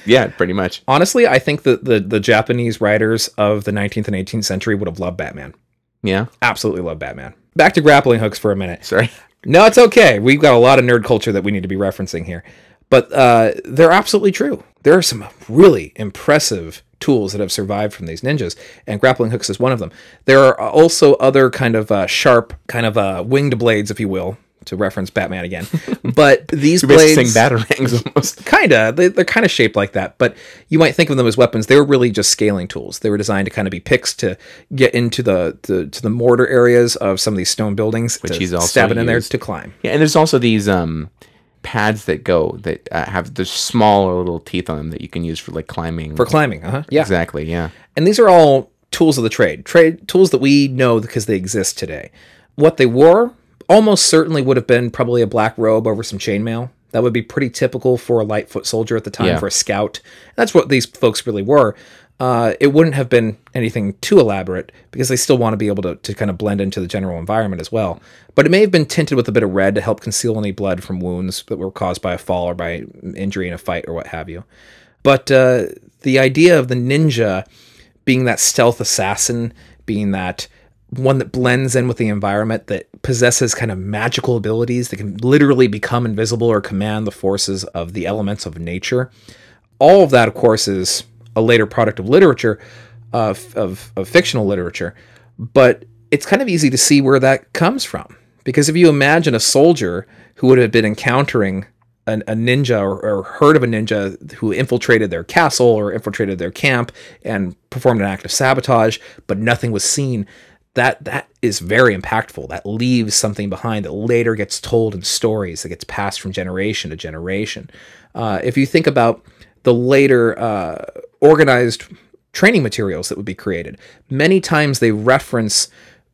yeah, pretty much. Honestly, I think that the the Japanese writers of the 19th and 18th century would have loved Batman. Yeah, Absolutely love Batman. Back to grappling hooks for a minute. sorry. No, it's okay. We've got a lot of nerd culture that we need to be referencing here. But uh, they're absolutely true. There are some really impressive tools that have survived from these ninjas, and grappling hooks is one of them. There are also other kind of uh, sharp, kind of uh, winged blades, if you will, to reference Batman again. But these blades, batarangs almost. kinda they, they're kind of shaped like that but you might think of them as weapons they were really just scaling tools they were designed to kind of be picks to get into the, the to the mortar areas of some of these stone buildings which to he's also stab it in there to climb Yeah, and there's also these um, pads that go that uh, have the smaller little teeth on them that you can use for like climbing. for climbing uh-huh yeah exactly, yeah. and these are all tools of the trade trade tools that we know because they exist today what they wore almost certainly would have been probably a black robe over some chainmail that would be pretty typical for a light foot soldier at the time Yeah. for a scout that's what these folks really were uh, it wouldn't have been anything too elaborate because they still want to be able to, to kind of blend into the general environment as well. But it may have been tinted with a bit of red to help conceal any blood from wounds that were caused by a fall or by injury in a fight or what have you. But uh, the idea of the ninja being that stealth assassin, being that one that blends in with the environment, that possesses kind of magical abilities that can literally become invisible or command the forces of the elements of nature. All of that, of course, is a later product of literature, uh, of, of fictional literature, but it's kind of easy to see where that comes from. Because if you imagine a soldier who would have been encountering an, a ninja or, or heard of a ninja who infiltrated their castle or infiltrated their camp and performed an act of sabotage, but nothing was seen. That that is very impactful. That leaves something behind that later gets told in stories that gets passed from generation to generation. Uh, if you think about the later uh, organized training materials that would be created, many times they reference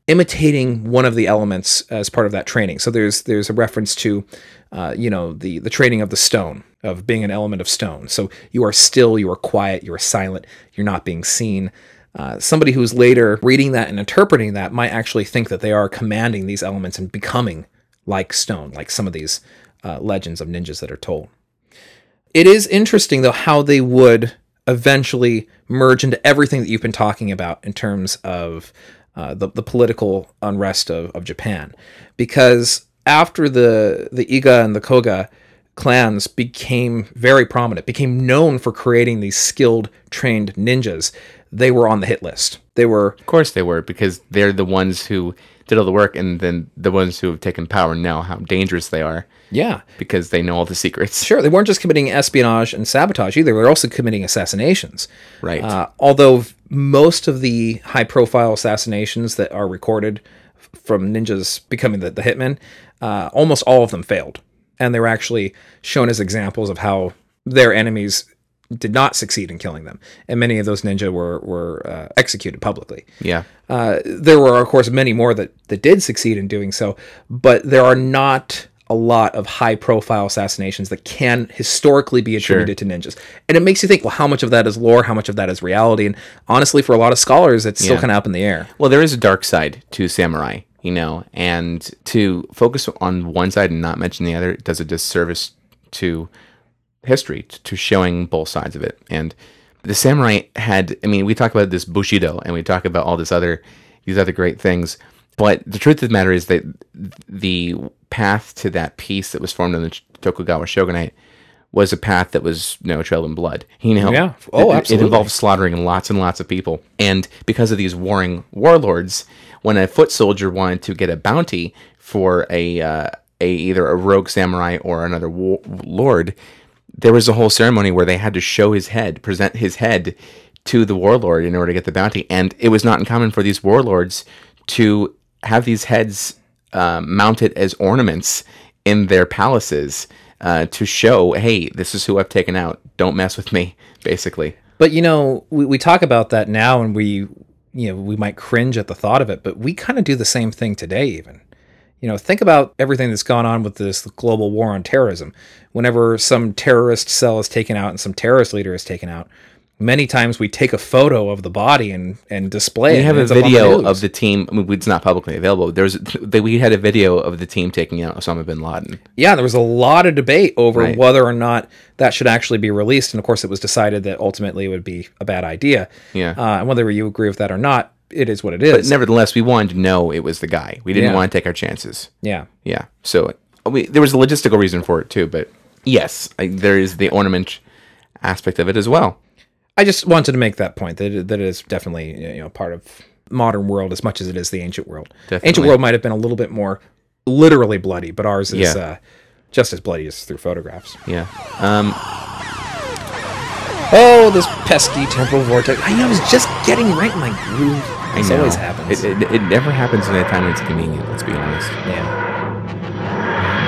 imitating one of the elements as part of that training. So there's there's a reference to, uh, you know, the the training of the stone of being an element of stone. So you are still, you are quiet, you are silent, you're not being seen. Uh, somebody who's later reading that and interpreting that might actually think that they are commanding these elements and becoming like stone, like some of these uh, legends of ninjas that are told. It is interesting though how they would eventually merge into everything that you've been talking about in terms of uh, the, the political unrest of, of Japan. Because after the the Iga and the Koga clans became very prominent, became known for creating these skilled, trained ninjas, they were on the hit list. They were Of course they were because they're the ones who did all the work, and then the ones who have taken power know how dangerous they are yeah, because they know all the secrets. Sure, they weren't just committing espionage and sabotage either. They were also committing assassinations. Right. Uh, although most of the high-profile assassinations that are recorded from ninjas becoming the, the hitmen, uh, almost all of them failed, and they were actually shown as examples of how their enemies did not succeed in killing them, and many of those ninja were were uh, executed publicly. Yeah. Uh, there were, of course, many more that, that did succeed in doing so, but there are not a lot of high profile assassinations that can historically be attributed to ninjas. And it makes you think, well, how much of that is lore? How much of that is reality? And honestly, for a lot of scholars, it's still Yeah. kind of up in the air. Well, there is a dark side to samurai, you know, and to focus on one side and not mention the other does a disservice to history, to showing both sides of it. And the samurai had, I mean, we talk about this bushido and we talk about all this other, these other great things. But the truth of the matter is that the path to that peace that was formed in the Tokugawa shogunate was a path that was no trail in blood. You know, Yeah. Oh, It- absolutely. It involved slaughtering lots and lots of people. And because of these warring warlords, when a foot soldier wanted to get a bounty for a, uh, a either a rogue samurai or another war- lord, there was a whole ceremony where they had to show his head, present his head to the warlord in order to get the bounty. And it was not uncommon for these warlords to have these heads um, mounted as ornaments in their palaces uh, to show, hey, this is who I've taken out. Don't mess with me, basically. But you know, we, we talk about that now, and we, you know, we might cringe at the thought of it, but we kind of do the same thing today, even. You know, think about everything that's gone on with this global war on terrorism. Whenever some terrorist cell is taken out and some terrorist leader is taken out, many times we take a photo of the body and and display. We it, have a video of the team. I mean, it's not publicly available. There's they, we had a video of the team taking out Osama bin Laden. yeah, there was a lot of debate over Right. whether or not that should actually be released, and of course, it was decided that ultimately it would be a bad idea. Yeah. uh, and whether you agree with that or not, it is what it is. But nevertheless, we wanted to know it was the guy. We didn't Yeah. want to take our chances. yeah, Yeah. So we, there was a logistical reason for it too, but Yes, I, there is the ornament aspect of it as well. I just wanted to make that point that it, that it is definitely you know part of modern world as much as it is the ancient world. Definitely. Ancient world might have been a little bit more literally bloody, but ours is Yeah. uh, just as bloody as through photographs. Yeah. Um, Oh, this pesky temporal vortex! I, know, I was just getting right in my groove. I This know. always happens. It, it, it never happens in a time when it's convenient. Let's be honest. yeah.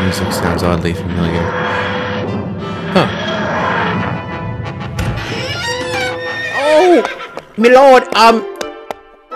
Music sounds oddly familiar. Huh. Oh, my lord. Um,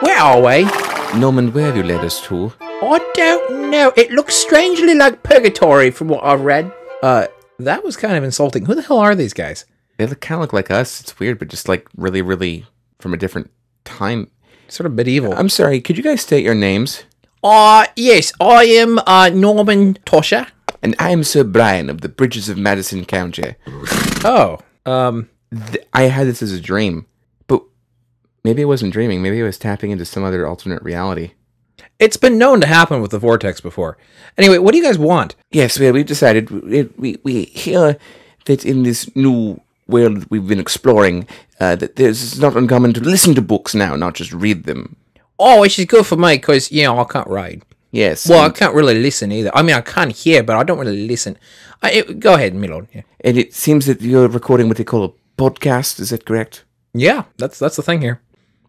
where are we? Norman, where have you led us to? I don't know. It looks strangely like purgatory from what I've read. Uh, that was kind of insulting. Who the hell are these guys? They look kind of look like us. It's weird, but just like really, really from a different time. Sort of medieval. I'm sorry. Could you guys state your names? Uh, yes, I am uh, Norman Tosha. And I am Sir Brian of the Bridges of Madison County. Oh, um, Th- I had this as a dream, but maybe I wasn't dreaming. Maybe I was tapping into some other alternate reality. it's been known to happen with the vortex before. Anyway, what do you guys want? Yes, well, we've decided we, we, we hear that in this new world we've been exploring, uh, that there's it's not uncommon to listen to books now, not just read them. Oh, which is good for me because you know I can't read. Yes. Well, I can't really listen either. I mean, I can't hear, but I don't really listen. I, it, go ahead, Milord. Yeah. and it seems that you're recording what they call a podcast. Is that correct? yeah, that's that's the thing here.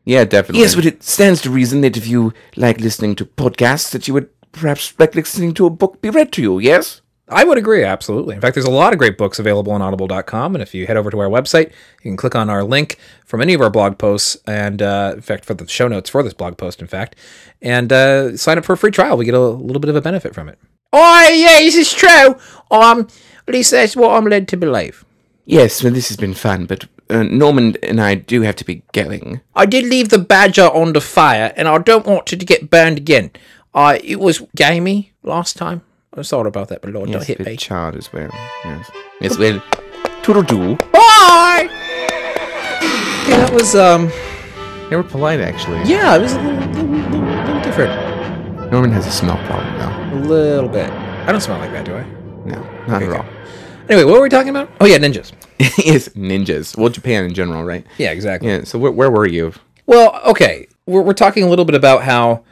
Yeah, definitely. Yes, but it stands to reason that if you like listening to podcasts, that you would perhaps like listening to a book be read to you. Yes. I would agree, absolutely. In fact, there's a lot of great books available on audible.com. And if you head over to our website, you can click on our link from any of our blog posts. And uh, in fact, for the show notes for this blog post, in fact, and uh, sign up for a free trial. We get a little bit of a benefit from it. Oh, yeah, this is true. Um, at least that's what I'm led to believe. Yes, well, this has been fun, but uh, Norman and I do have to be going. I did leave the badger on the fire, and I don't want it to get burned again. Uh, it was gamey last time. I'm sorry about that, but Lord, don't hit me. child as well. Yes. Yes, well, toodle doo. Bye! Yeah, that was, um, They were polite, actually. yeah, it was a little, little, little, little different. Norman has a smell problem, though. A little bit. I don't smell like that, do I? No, not at Okay. all. Anyway, what were we talking about? Oh, yeah, ninjas. yes, ninjas. Well, Japan in general, right? Yeah, exactly. Yeah. So where, where were you? Well, okay. We're, we're talking a little bit about how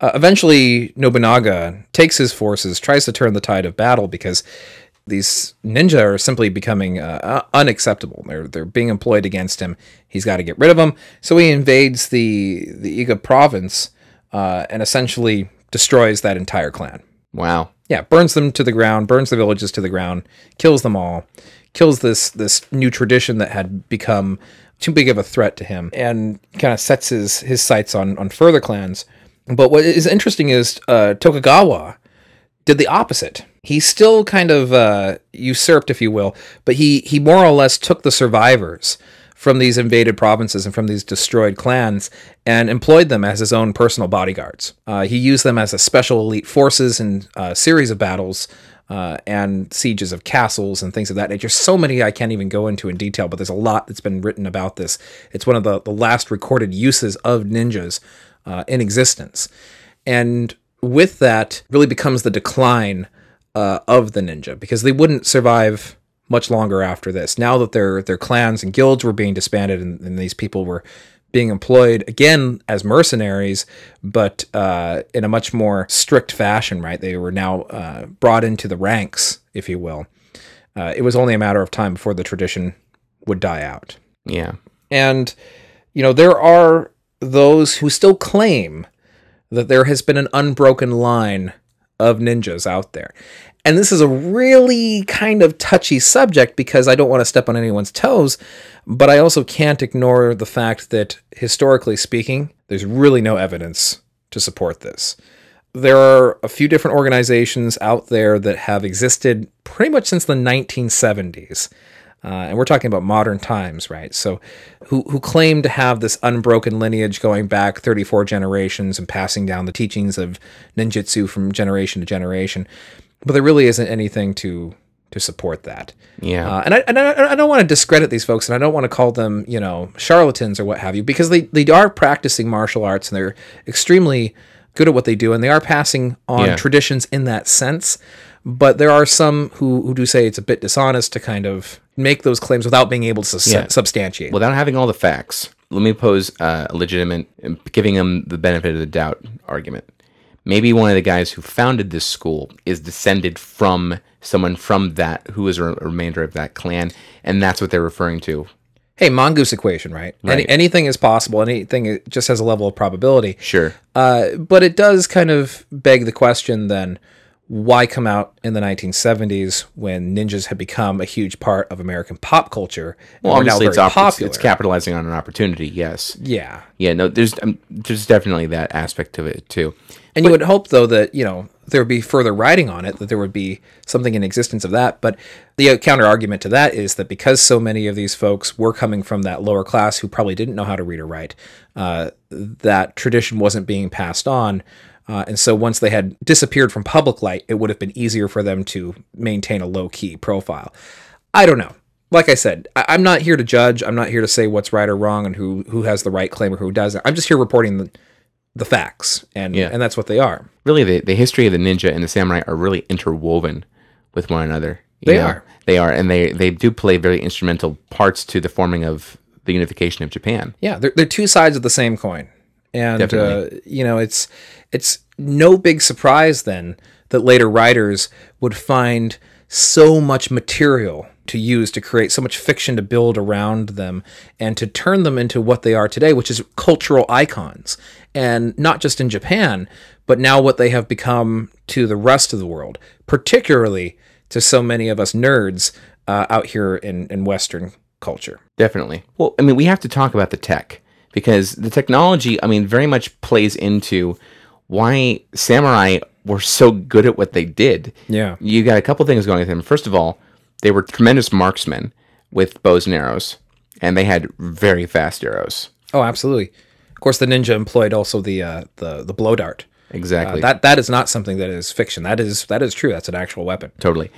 uh, eventually Nobunaga takes his forces, tries to turn the tide of battle because these ninja are simply becoming uh, uh, unacceptable. They're they're being employed against him. He's got to get rid of them. So he invades the the Iga province uh, and essentially destroys that entire clan. Wow. Yeah, burns them to the ground, burns the villages to the ground, kills them all, kills this this new tradition that had become too big of a threat to him, and kind of sets his his sights on on further clans. But what is interesting is uh, Tokugawa did the opposite. He still kind of uh, usurped, if you will, but he he more or less took the survivors from these invaded provinces and from these destroyed clans and employed them as his own personal bodyguards. Uh, he used them as a special elite forces in a series of battles uh, and sieges of castles and things of that nature. So many I can't even go into in detail, but there's a lot that's been written about this. It's one of the, the last recorded uses of ninjas uh, in existence. And with that, really becomes the decline uh, of the ninja because they wouldn't survive much longer after this. Now that their their clans and guilds were being disbanded and, and these people were being employed again as mercenaries, but uh, in a much more strict fashion, right? They were now uh, brought into the ranks, if you will. Uh, it was only a matter of time before the tradition would die out. Yeah. And, you know, there are those who still claim that there has been an unbroken line of ninjas out there. And this is a really kind of touchy subject because I don't want to step on anyone's toes, but I also can't ignore the fact that historically speaking, there's really no evidence to support this. There are a few different organizations out there that have existed pretty much since the 1970s. Uh, and we're talking about modern times, right? So, who who claim to have this unbroken lineage going back 34 generations and passing down the teachings of ninjutsu from generation to generation, but there really isn't anything to to support that. Yeah. Uh, and I, and I, I don't want to discredit these folks, and I don't want to call them, you know, charlatans or what have you, because they, they are practicing martial arts and they're extremely good at what they do, and they are passing on Yeah. traditions in that sense. But there are some who, who do say it's a bit dishonest to kind of make those claims without being able to sus- Yeah. substantiate. Without having all the facts, let me pose uh, a legitimate, giving them the benefit of the doubt argument. Maybe one of the guys who founded this school is descended from someone from that who is a remainder of that clan, and that's what they're referring to. hey, mongoose equation, right? Any, anything is possible. Anything just has a level of probability. Sure. Uh, but it does kind of beg the question then why come out in the 1970s when ninjas had become a huge part of American pop culture? Well, obviously, it's, op- it's, popular. it's capitalizing on an opportunity. Yes. yeah. Yeah. No. There's um, there's definitely that aspect of it too. And you would hope, though, that you know there would be further writing on it, that there would be something in existence of that. But the counter argument to that is that because so many of these folks were coming from that lower class who probably didn't know how to read or write, uh, that tradition wasn't being passed on. Uh, and so once they had disappeared from public light, it would have been easier for them to maintain a low key profile. I don't know. Like I said, I- I'm not here to judge. I'm not here to say what's right or wrong and who who has the right claim or who doesn't. I'm just here reporting the, the facts, and Yeah. and that's what they are. really the, the history of the ninja and the samurai are really interwoven with one another. They are. They are, and they they do play very instrumental parts to the forming of the unification of Japan. Yeah, they're, they're two sides of the same coin, and uh, you know it's it's no big surprise then that later writers would find so much material to use to create so much fiction to build around them and to turn them into what they are today, which is cultural icons, and not just in Japan, but now what they have become to the rest of the world, particularly to so many of us nerds uh, out here in, in Western culture. Definitely. Well, I mean, we have to talk about the tech because the technology, I mean, very much plays into why samurai were so good at what they did. Yeah. You got a couple things going with them. First of all, they were tremendous marksmen with bows and arrows, and they had very fast arrows. Oh, absolutely. Of course, the ninja employed also the uh, the the blow dart. Uh, Exactly. that that is not something that is fiction. That is that is true. That's an actual weapon. totally.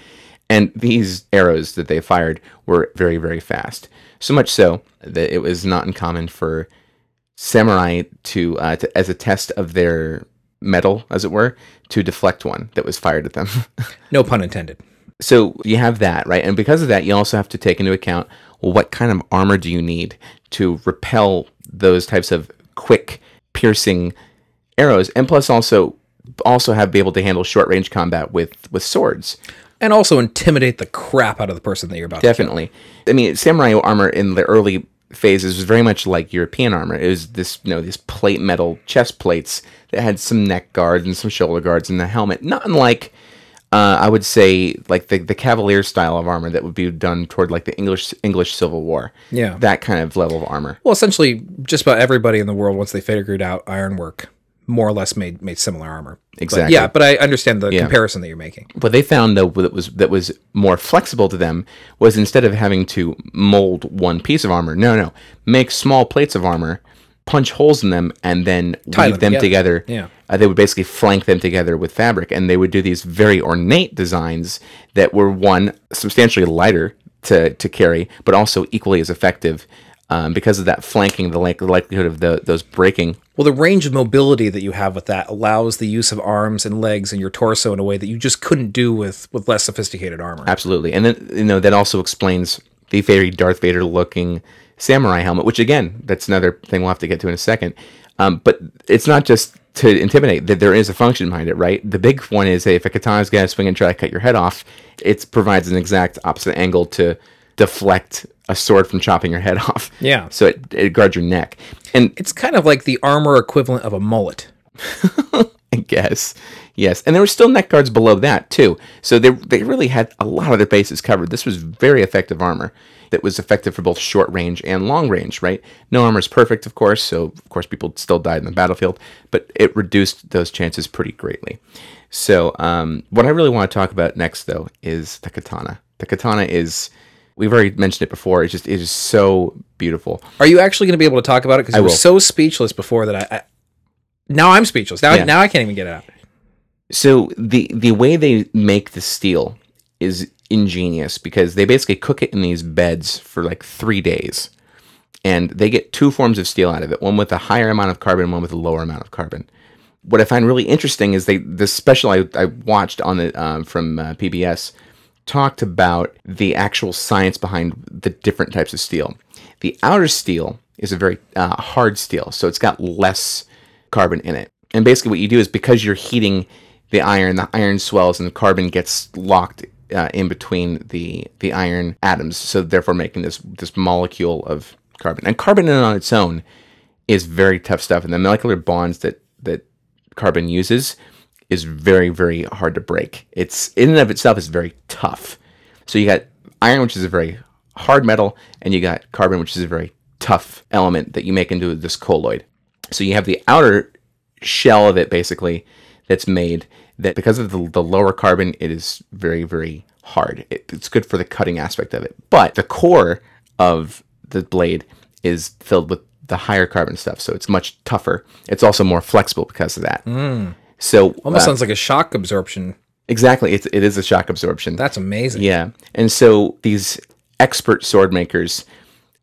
And these arrows that they fired were very, very fast. So much so that it was not uncommon for samurai to, uh, to as a test of their metal, as it were, to deflect one that was fired at them. No pun intended. so you have that, right? And because of that, you also have to take into account well, what kind of armor do you need to repel those types of quick, piercing arrows, and plus also also have be able to handle short range combat with with swords. And also intimidate the crap out of the person that you're about to Definitely. I mean, samurai armor in the early phases was very much like European armor. It was this, you know, these plate metal chest plates that had some neck guards and some shoulder guards and the helmet. Not unlike, uh, I would say, like the, the Cavalier style of armor that would be done toward like the English English Civil War. Yeah. that kind of level of armor. Well, essentially, just about everybody in the world, once they figured out ironwork, more or less made made similar armor. But Exactly. yeah, but I understand the comparison that you're making. What they found though that was that was more flexible to them was instead of having to mold one piece of armor, no, no, make small plates of armor, punch holes in them, and then Tie weave them them, together. together. Yeah. Uh, they would basically flank them together with fabric, and they would do these very ornate designs that were one substantially lighter to to carry, but also equally as effective. Um, because of that flanking, the, like, the likelihood of the, those breaking Well, the range of mobility that you have with that allows the use of arms and legs and your torso in a way that you just couldn't do with with less sophisticated armor. Absolutely, and then you know that also explains the very Darth Vader looking samurai helmet, which again, that's another thing we'll have to get to in a second. Um, but it's not just to intimidate; that there is a function behind it, right? The big one is hey, if a katana's gonna swing and try to cut your head off, it provides an exact opposite angle to deflect a sword from chopping your head off. Yeah. so it, it guards your neck, and It's kind of like the armor equivalent of a mullet. I guess. Yes, and there were still neck guards below that too. So they they really had a lot of their bases covered. This was very effective armor that was effective for both short range and long range. Right? No armor is perfect, of course. So of course people still died in the battlefield, but it reduced those chances pretty greatly. So um, what I really want to talk about next, though, is the katana. The katana is. We've already mentioned it before. It's just it is so beautiful. Are you actually going to be able to talk about it? Because you were will. so speechless before that I, I now I'm speechless. Now Yeah. now I can't even get it out. So the the way they make the steel is ingenious because they basically cook it in these beds for like three days, and they get two forms of steel out of it: one with a higher amount of carbon, one with a lower amount of carbon. what I find really interesting is they the special I, I watched on the um, from uh, PBS talked about the actual science behind the different types of steel. The outer steel is a very uh, hard steel, so it's got less carbon in it. And basically, what you do is because you're heating the iron, the iron swells and the carbon gets locked uh, in between the the iron atoms, so therefore making this this molecule of carbon. And carbon in and on its own is very tough stuff, and the molecular bonds that that carbon uses is very very hard to break. It's in and of itself is very tough. So you got iron, which is a very hard metal, and you got carbon, which is a very tough element that you make into this colloid. So you have the outer shell of it basically that's made that because of the, the lower carbon, it is very, very hard. It, it's good for the cutting aspect of it. But the core of the blade is filled with the higher carbon stuff, so it's much tougher. It's also more flexible because of that. Hmm. So Almost uh, sounds like a shock absorption. exactly, it's, it is a shock absorption. That's amazing. Yeah. And so these expert sword makers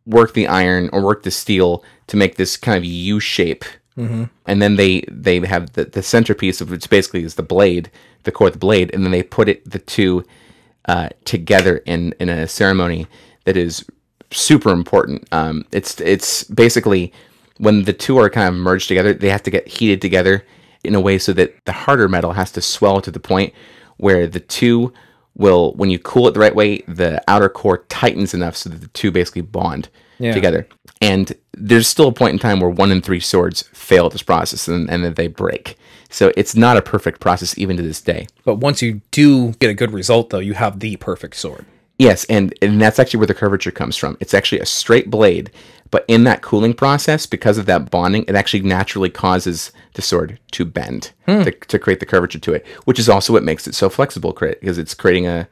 work the iron or work the steel to make this kind of U shape. Mm-hmm. And then they they have the, the centerpiece of which basically is the blade, the core of the blade, and then they put it the two uh, together in in a ceremony that is super important. Um, it's it's basically when the two are kind of merged together, they have to get heated together in a way so that the harder metal has to swell to the point where the two will, when you cool it the right way, the outer core tightens enough so that the two basically bond Yeah. together. And there's still a point in time where one in three swords fail this process and, and then they break. So it's not a perfect process even to this day. But once you do get a good result, though, you have the perfect sword. Yes, and, and that's actually where the curvature comes from. It's actually a straight blade, but in that cooling process, because of that bonding, it actually naturally causes the sword to bend to, to create the curvature to it, which is also what makes it so flexible, because it's creating a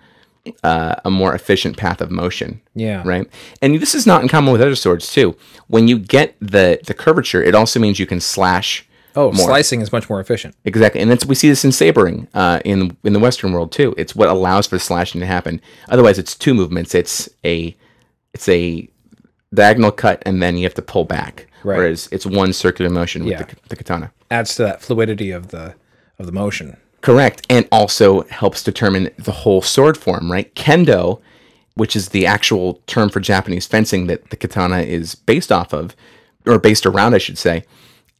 uh, a more efficient path of motion. Yeah. Right. And this is not in common with other swords too. When you get the the curvature, it also means you can slash. Oh, more. slicing is much more efficient. Exactly, and that's we see this in sabering uh, in in the Western world too. It's what allows for slashing to happen. Otherwise, it's two movements. It's a it's a diagonal cut, and then you have to pull back. Right. Whereas it's one circular motion with Yeah. the, the katana. Adds to that fluidity of the of the motion. Correct, and also helps determine the whole sword form. Right, kendo, which is the actual term for Japanese fencing that the katana is based off of, or based around, I should say,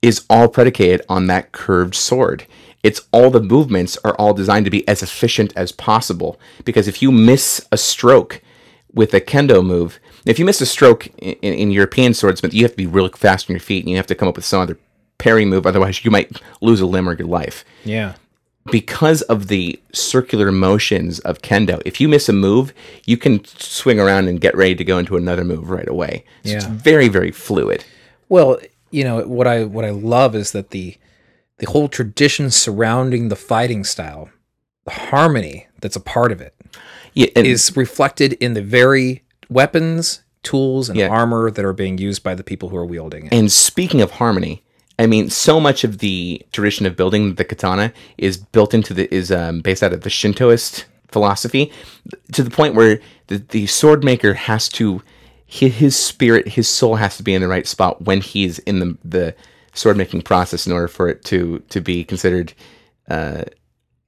is all predicated on that curved sword. It's all the movements are all designed to be as efficient as possible. Because if you miss a stroke with a kendo move, if you miss a stroke in, in European swordsmith, you have to be really fast on your feet and you have to come up with some other parry move. Otherwise, you might lose a limb or your life Yeah. because of the circular motions of kendo, if you miss a move, you can swing around and get ready to go into another move right away. So it's very, very fluid. Well, you know what I what I love is that the the whole tradition surrounding the fighting style, the harmony that's a part of it, Yeah, is reflected in the very weapons, tools, and Yeah. armor that are being used by the people who are wielding it. And speaking of harmony, I mean, so much of the tradition of building the katana is built into the is um, based out of the Shintoist philosophy, to the point where the, the sword maker has to his spirit, his soul has to be in the right spot when he's in the the sword making process in order for it to to be considered uh,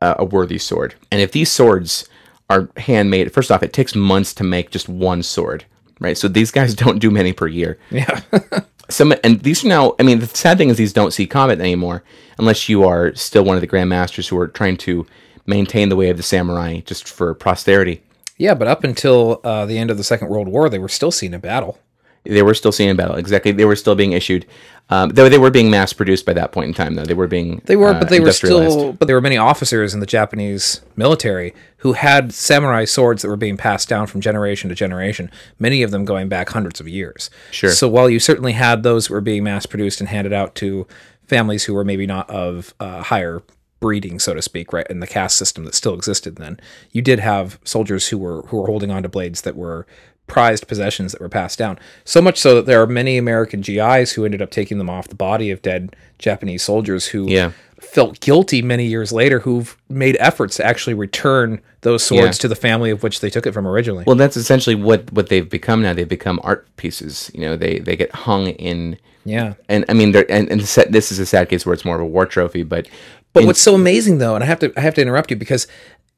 a a worthy sword. And if these swords are handmade, first off, it takes months to make just one sword, right? So these guys don't do many per year yeah. some and these are now i mean the sad thing is these don't see combat anymore unless you are still one of the grandmasters who are trying to maintain the way of the samurai just for posterity yeah, but up until uh, the end of the Second World War, they were still seen in battle. They were still seen in battle exactly they were still being issued um, though they were being mass produced by that point in time though they were being They were, uh, but they were still. But there were many officers in the Japanese military who had samurai swords that were being passed down from generation to generation. Many of them going back hundreds of years. Sure. So while you certainly had those that were being mass produced and handed out to families who were maybe not of uh, higher breeding, so to speak, right, in the caste system that still existed then, you did have soldiers who were who were holding on to blades that were prized possessions that were passed down. So much so that there are many American GIs who ended up taking them off the body of dead Japanese soldiers who Yeah. felt guilty many years later who've made efforts to actually return those swords Yeah. to the family of which they took it from originally. Well, that's essentially what what they've become now. They've become art pieces. You know, they they get hung in. yeah. And I mean, they're, and, and set- this is a sad case where it's more of a war trophy, but But what's so amazing though, and I have to I have to interrupt you because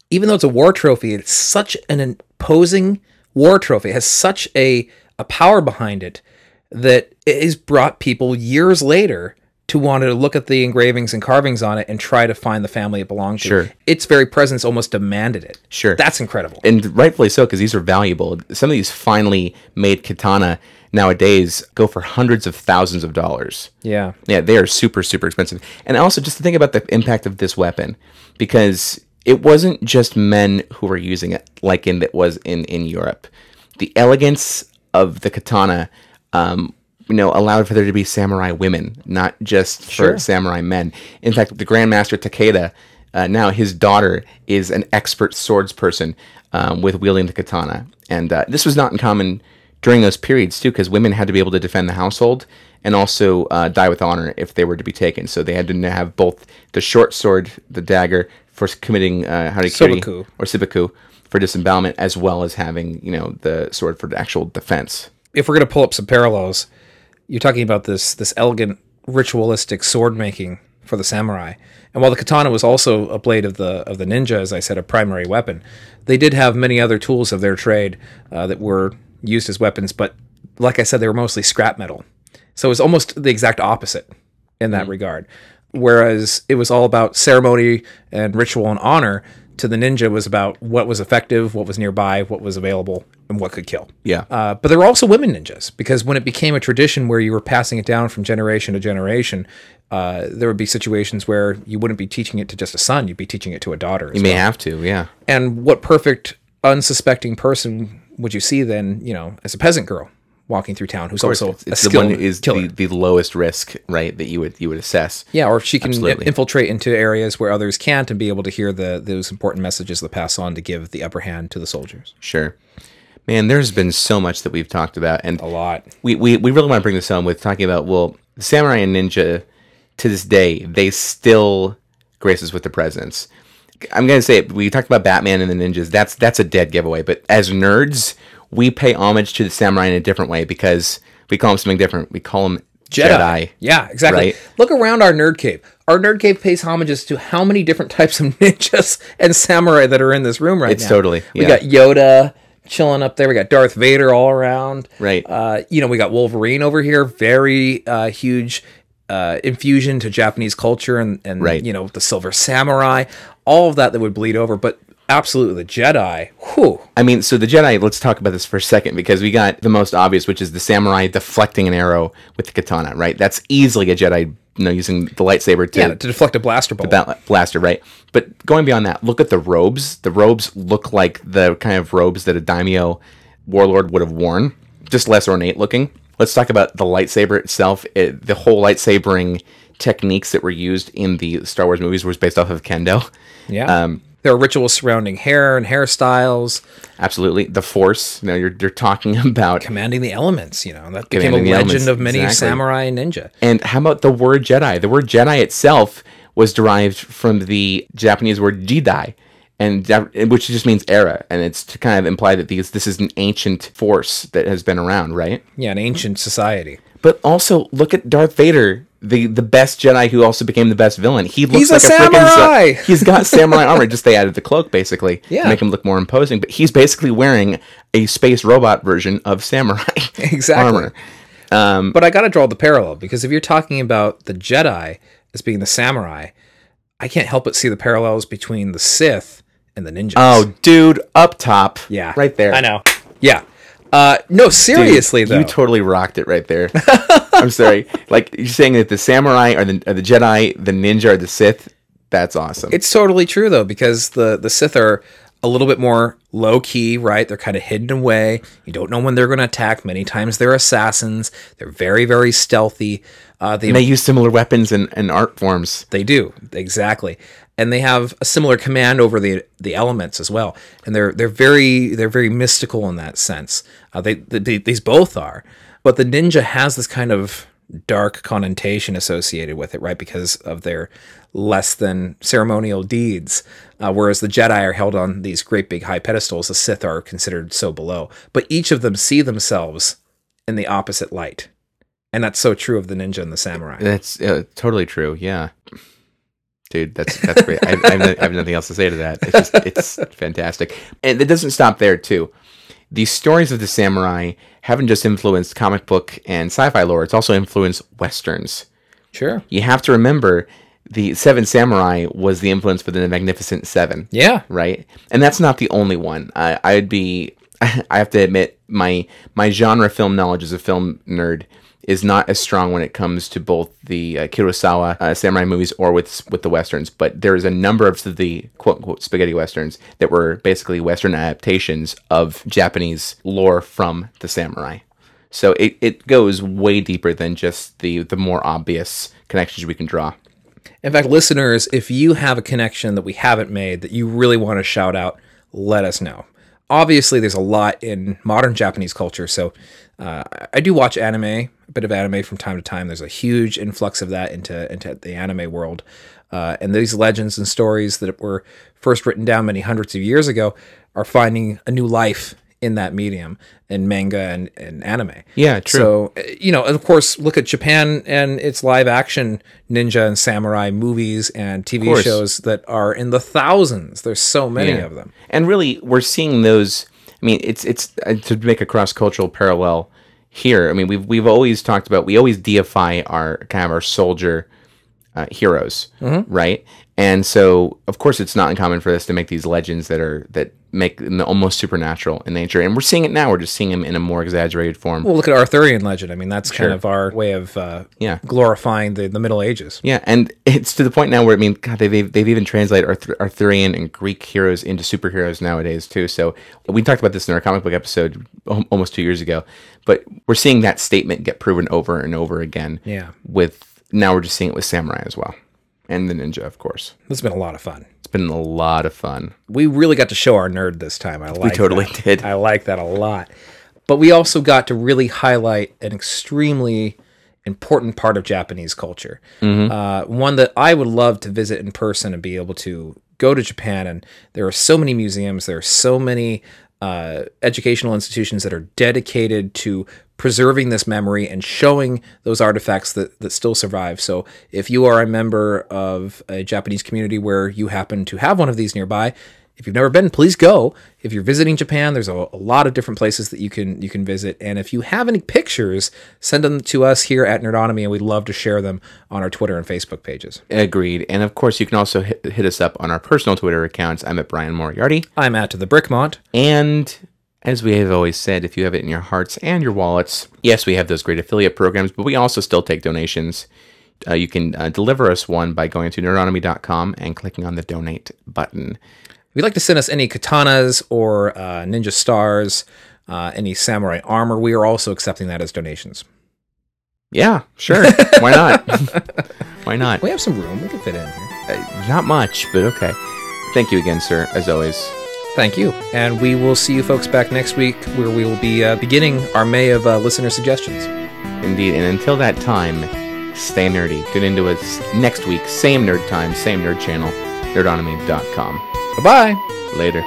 even though it's a war trophy, it's such an imposing war trophy. It has such a a power behind it that it has brought people years later to want to look at the engravings and carvings on it and try to find the family it belonged to. Sure. Its very presence almost demanded it. Sure. That's incredible. and rightfully so because these are valuable. Some of these finely made katana nowadays go for hundreds of thousands of dollars. yeah. Yeah, they are super, super expensive. And also, just to think about the impact of this weapon, because it wasn't just men who were using it, like in that was in in Europe. The elegance of the katana, um, you know, allowed for there to be samurai women, not just for Sure. samurai men. In fact, the Grandmaster Takeda, uh, now his daughter is an expert swordsperson um, with wielding the katana, and uh, this was not uncommon during those periods too, because women had to be able to defend the household and also uh, die with honor if they were to be taken. So they had to have both the short sword, the dagger, for committing uh, seppuku. or seppuku for disembowelment, as well as having you know the sword for actual defense. if we're going to pull up some parallels, you're talking about this this elegant ritualistic sword making for the samurai. And while the katana was also a blade of the of the ninja, as I said, a primary weapon, they did have many other tools of their trade uh, that were used as weapons. But like I said, they were mostly scrap metal, so it was almost the exact opposite in that regard. Whereas it was all about ceremony and ritual and honor, to the ninja was about what was effective, what was nearby, what was available, and what could kill. Yeah. Uh, but there were also women ninjas because when it became a tradition where you were passing it down from generation to generation, uh, there would be situations where you wouldn't be teaching it to just a son; you'd be teaching it to a daughter. You may well. have to, yeah. And what perfect, unsuspecting person would you see then? You know, as a peasant girl walking through town who's also it's, it's a the one is killer. the, the lowest risk, right? That you would you would assess. Yeah, or if she can Absolutely. infiltrate into areas where others can't and be able to hear the those important messages that pass on to give the upper hand to the soldiers. Sure. Man, there's been so much that we've talked about, and A lot. we, we, we really want to bring this home with talking about well, samurai and ninja to this day they still grace us with the presence. I'm gonna say it, we talked about Batman and the ninjas. That's that's a dead giveaway. But as nerds, we pay homage to the samurai in a different way because we call them something different. We call them Jedi. Yeah, exactly. Right? Look around our nerd cave. Our nerd cave pays homages to how many different types of ninjas and samurai that are in this room right It's now. It's totally- We got Yoda chilling up there. We got Darth Vader all around. Right. Uh, you know, we got Wolverine over here. Very uh, huge uh, infusion to Japanese culture and, and Right. you know, the Silver Samurai. All of that that would bleed over. But absolutely, the Jedi. Whew. I mean, so the Jedi, let's talk about this for a second because we got the most obvious, which is the samurai deflecting an arrow with the katana, right? That's easily a Jedi, you know, using the lightsaber to Yeah, to deflect a blaster bolt. ba- blaster, right? But going beyond that, look at the robes. The robes look like the kind of robes that a daimyo warlord would have worn, just less ornate looking. Let's talk about the lightsaber itself. It, the whole lightsabering techniques that were used in the Star Wars movies was based off of kendo. Yeah. Um, there are rituals surrounding hair and hairstyles, Absolutely, the Force. You know, you're you're talking about commanding the elements. You know that became a legend elements, of many exactly. samurai and ninja. And how about the word Jedi? The word Jedi itself was derived from the Japanese word Jidai, and which just means era, and it's to kind of imply that these this is an ancient force that has been around, right? Yeah, an ancient society. But also look at Darth Vader, the the best Jedi who also became the best villain. He looks He's a like a, freaking samurai! he's got samurai armor. Just they added the cloak basically Yeah. to make him look more imposing. But he's basically wearing a space robot version of samurai Exactly. armor. Um, but I got to draw the parallel because if you're talking about the Jedi as being the samurai, I can't help but see the parallels between the Sith and the ninjas. Oh, dude, up top, yeah, right there. I know. Yeah. Uh, no, seriously though. You totally rocked it right there. I'm sorry. Like you're saying that the samurai are the, the Jedi, the ninja are the Sith. That's awesome. It's totally true though, because the the Sith are a little bit more low key, right? They're kind of hidden away. You don't know when they're going to attack. Many times they're assassins. They're very very stealthy. Uh, they and they use similar weapons and, and art forms. they do exactly. And they have a similar command over the the elements as well. And they're they're very they're very mystical in that sense. Uh, they, they these both are, but the ninja has this kind of dark connotation associated with it, right? Because of their less than ceremonial deeds. Uh, whereas the Jedi are held on these great big high pedestals, the Sith are considered so below. But each of them see themselves in the opposite light. And that's so true of the ninja and the samurai. That's uh, totally true. Yeah, dude, that's that's great. I, I, have, no- I have nothing else to say to that. It's just it's fantastic, and it doesn't stop there too. The stories of the samurai haven't just influenced comic book and sci-fi lore; it's also influenced westerns. Sure. You have to remember the Seven Samurai was the influence for the Magnificent Seven Yeah. right? And that's not the only one. I, I'd be, I have to admit, my my genre film knowledge as a film nerd is not as strong when it comes to both the uh, Kurosawa uh, samurai movies or with with the westerns. But there is a number of the quote unquote spaghetti westerns that were basically western adaptations of Japanese lore from the samurai. So it, it goes way deeper than just the the more obvious connections we can draw. In fact, listeners, if you have a connection that we haven't made that you really want to shout out, let us know. Obviously, there's a lot in modern Japanese culture, so uh, I do watch anime, a bit of anime from time to time. There's a huge influx of that into into the anime world, uh, and these legends and stories that were first written down many hundreds of years ago are finding a new life in that medium in manga and, and anime. Yeah, true. So, uh, you know, and of course, look at Japan and its live action ninja and samurai movies and TV shows that are in the thousands. There's so many Yeah. of them. And really, we're seeing those. I mean, it's it's uh, to make a cross cultural parallel here. I mean, we've we've always talked about we always deify our kind of our soldier uh, heroes, right? And so, of course, it's not uncommon for us to make these legends that are that make them almost supernatural in nature. And we're seeing it now. We're just seeing them in a more exaggerated form. Well, look at Arthurian legend. I mean, that's kind of our way of uh, Yeah. glorifying the, the Middle Ages. Yeah, and it's to the point now where I mean, God, they've they've, they've even translated Arthur, Arthurian and Greek heroes into superheroes nowadays too. So we talked about this in our comic book episode almost two years ago, but we're seeing that statement get proven over and over again. Yeah. With now we're just seeing it with samurai as well, and the ninja, of course. This has been a lot of fun. It's been a lot of fun. We really got to show our nerd this time. I like We totally that. did. I like that a lot. But we also got to really highlight an extremely important part of Japanese culture. Uh, one that I would love to visit in person and be able to go to Japan. And there are so many museums, there are so many uh, educational institutions that are dedicated to preserving this memory and showing those artifacts that, that still survive. So if you are a member of a Japanese community where you happen to have one of these nearby, if you've never been, please go. If you're visiting Japan, there's a, a lot of different places that you can you can visit. And if you have any pictures, send them to us here at Nerdonomy, and we'd love to share them on our Twitter and Facebook pages. Agreed. And of course, you can also hit, hit us up on our personal Twitter accounts. I'm at Bryan Moriarty. I'm at the Brickmont. And as we have always said, if you have it in your hearts and your wallets, yes, we have those great affiliate programs, but we also still take donations. Uh, you can uh, deliver us one by going to nerdonomy.com and clicking on the donate button. If you'd like to send us any katanas or uh, ninja stars, uh, any samurai armor, we are also accepting that as donations. Yeah, sure. Why not? Why not? We have some room; we can fit in here. Uh, not much, but okay. Thank you again, sir, as always. Thank you, and we will see you folks back next week, where we will be uh, beginning our May of uh, listener suggestions. Indeed. And until that time, stay nerdy. Tune into us next week. Same nerd time, same nerd channel, nerdonomy.com. Bye bye. Later.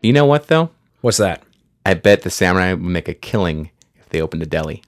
You know what, though? What's that? I bet the samurai would make a killing if they opened a deli.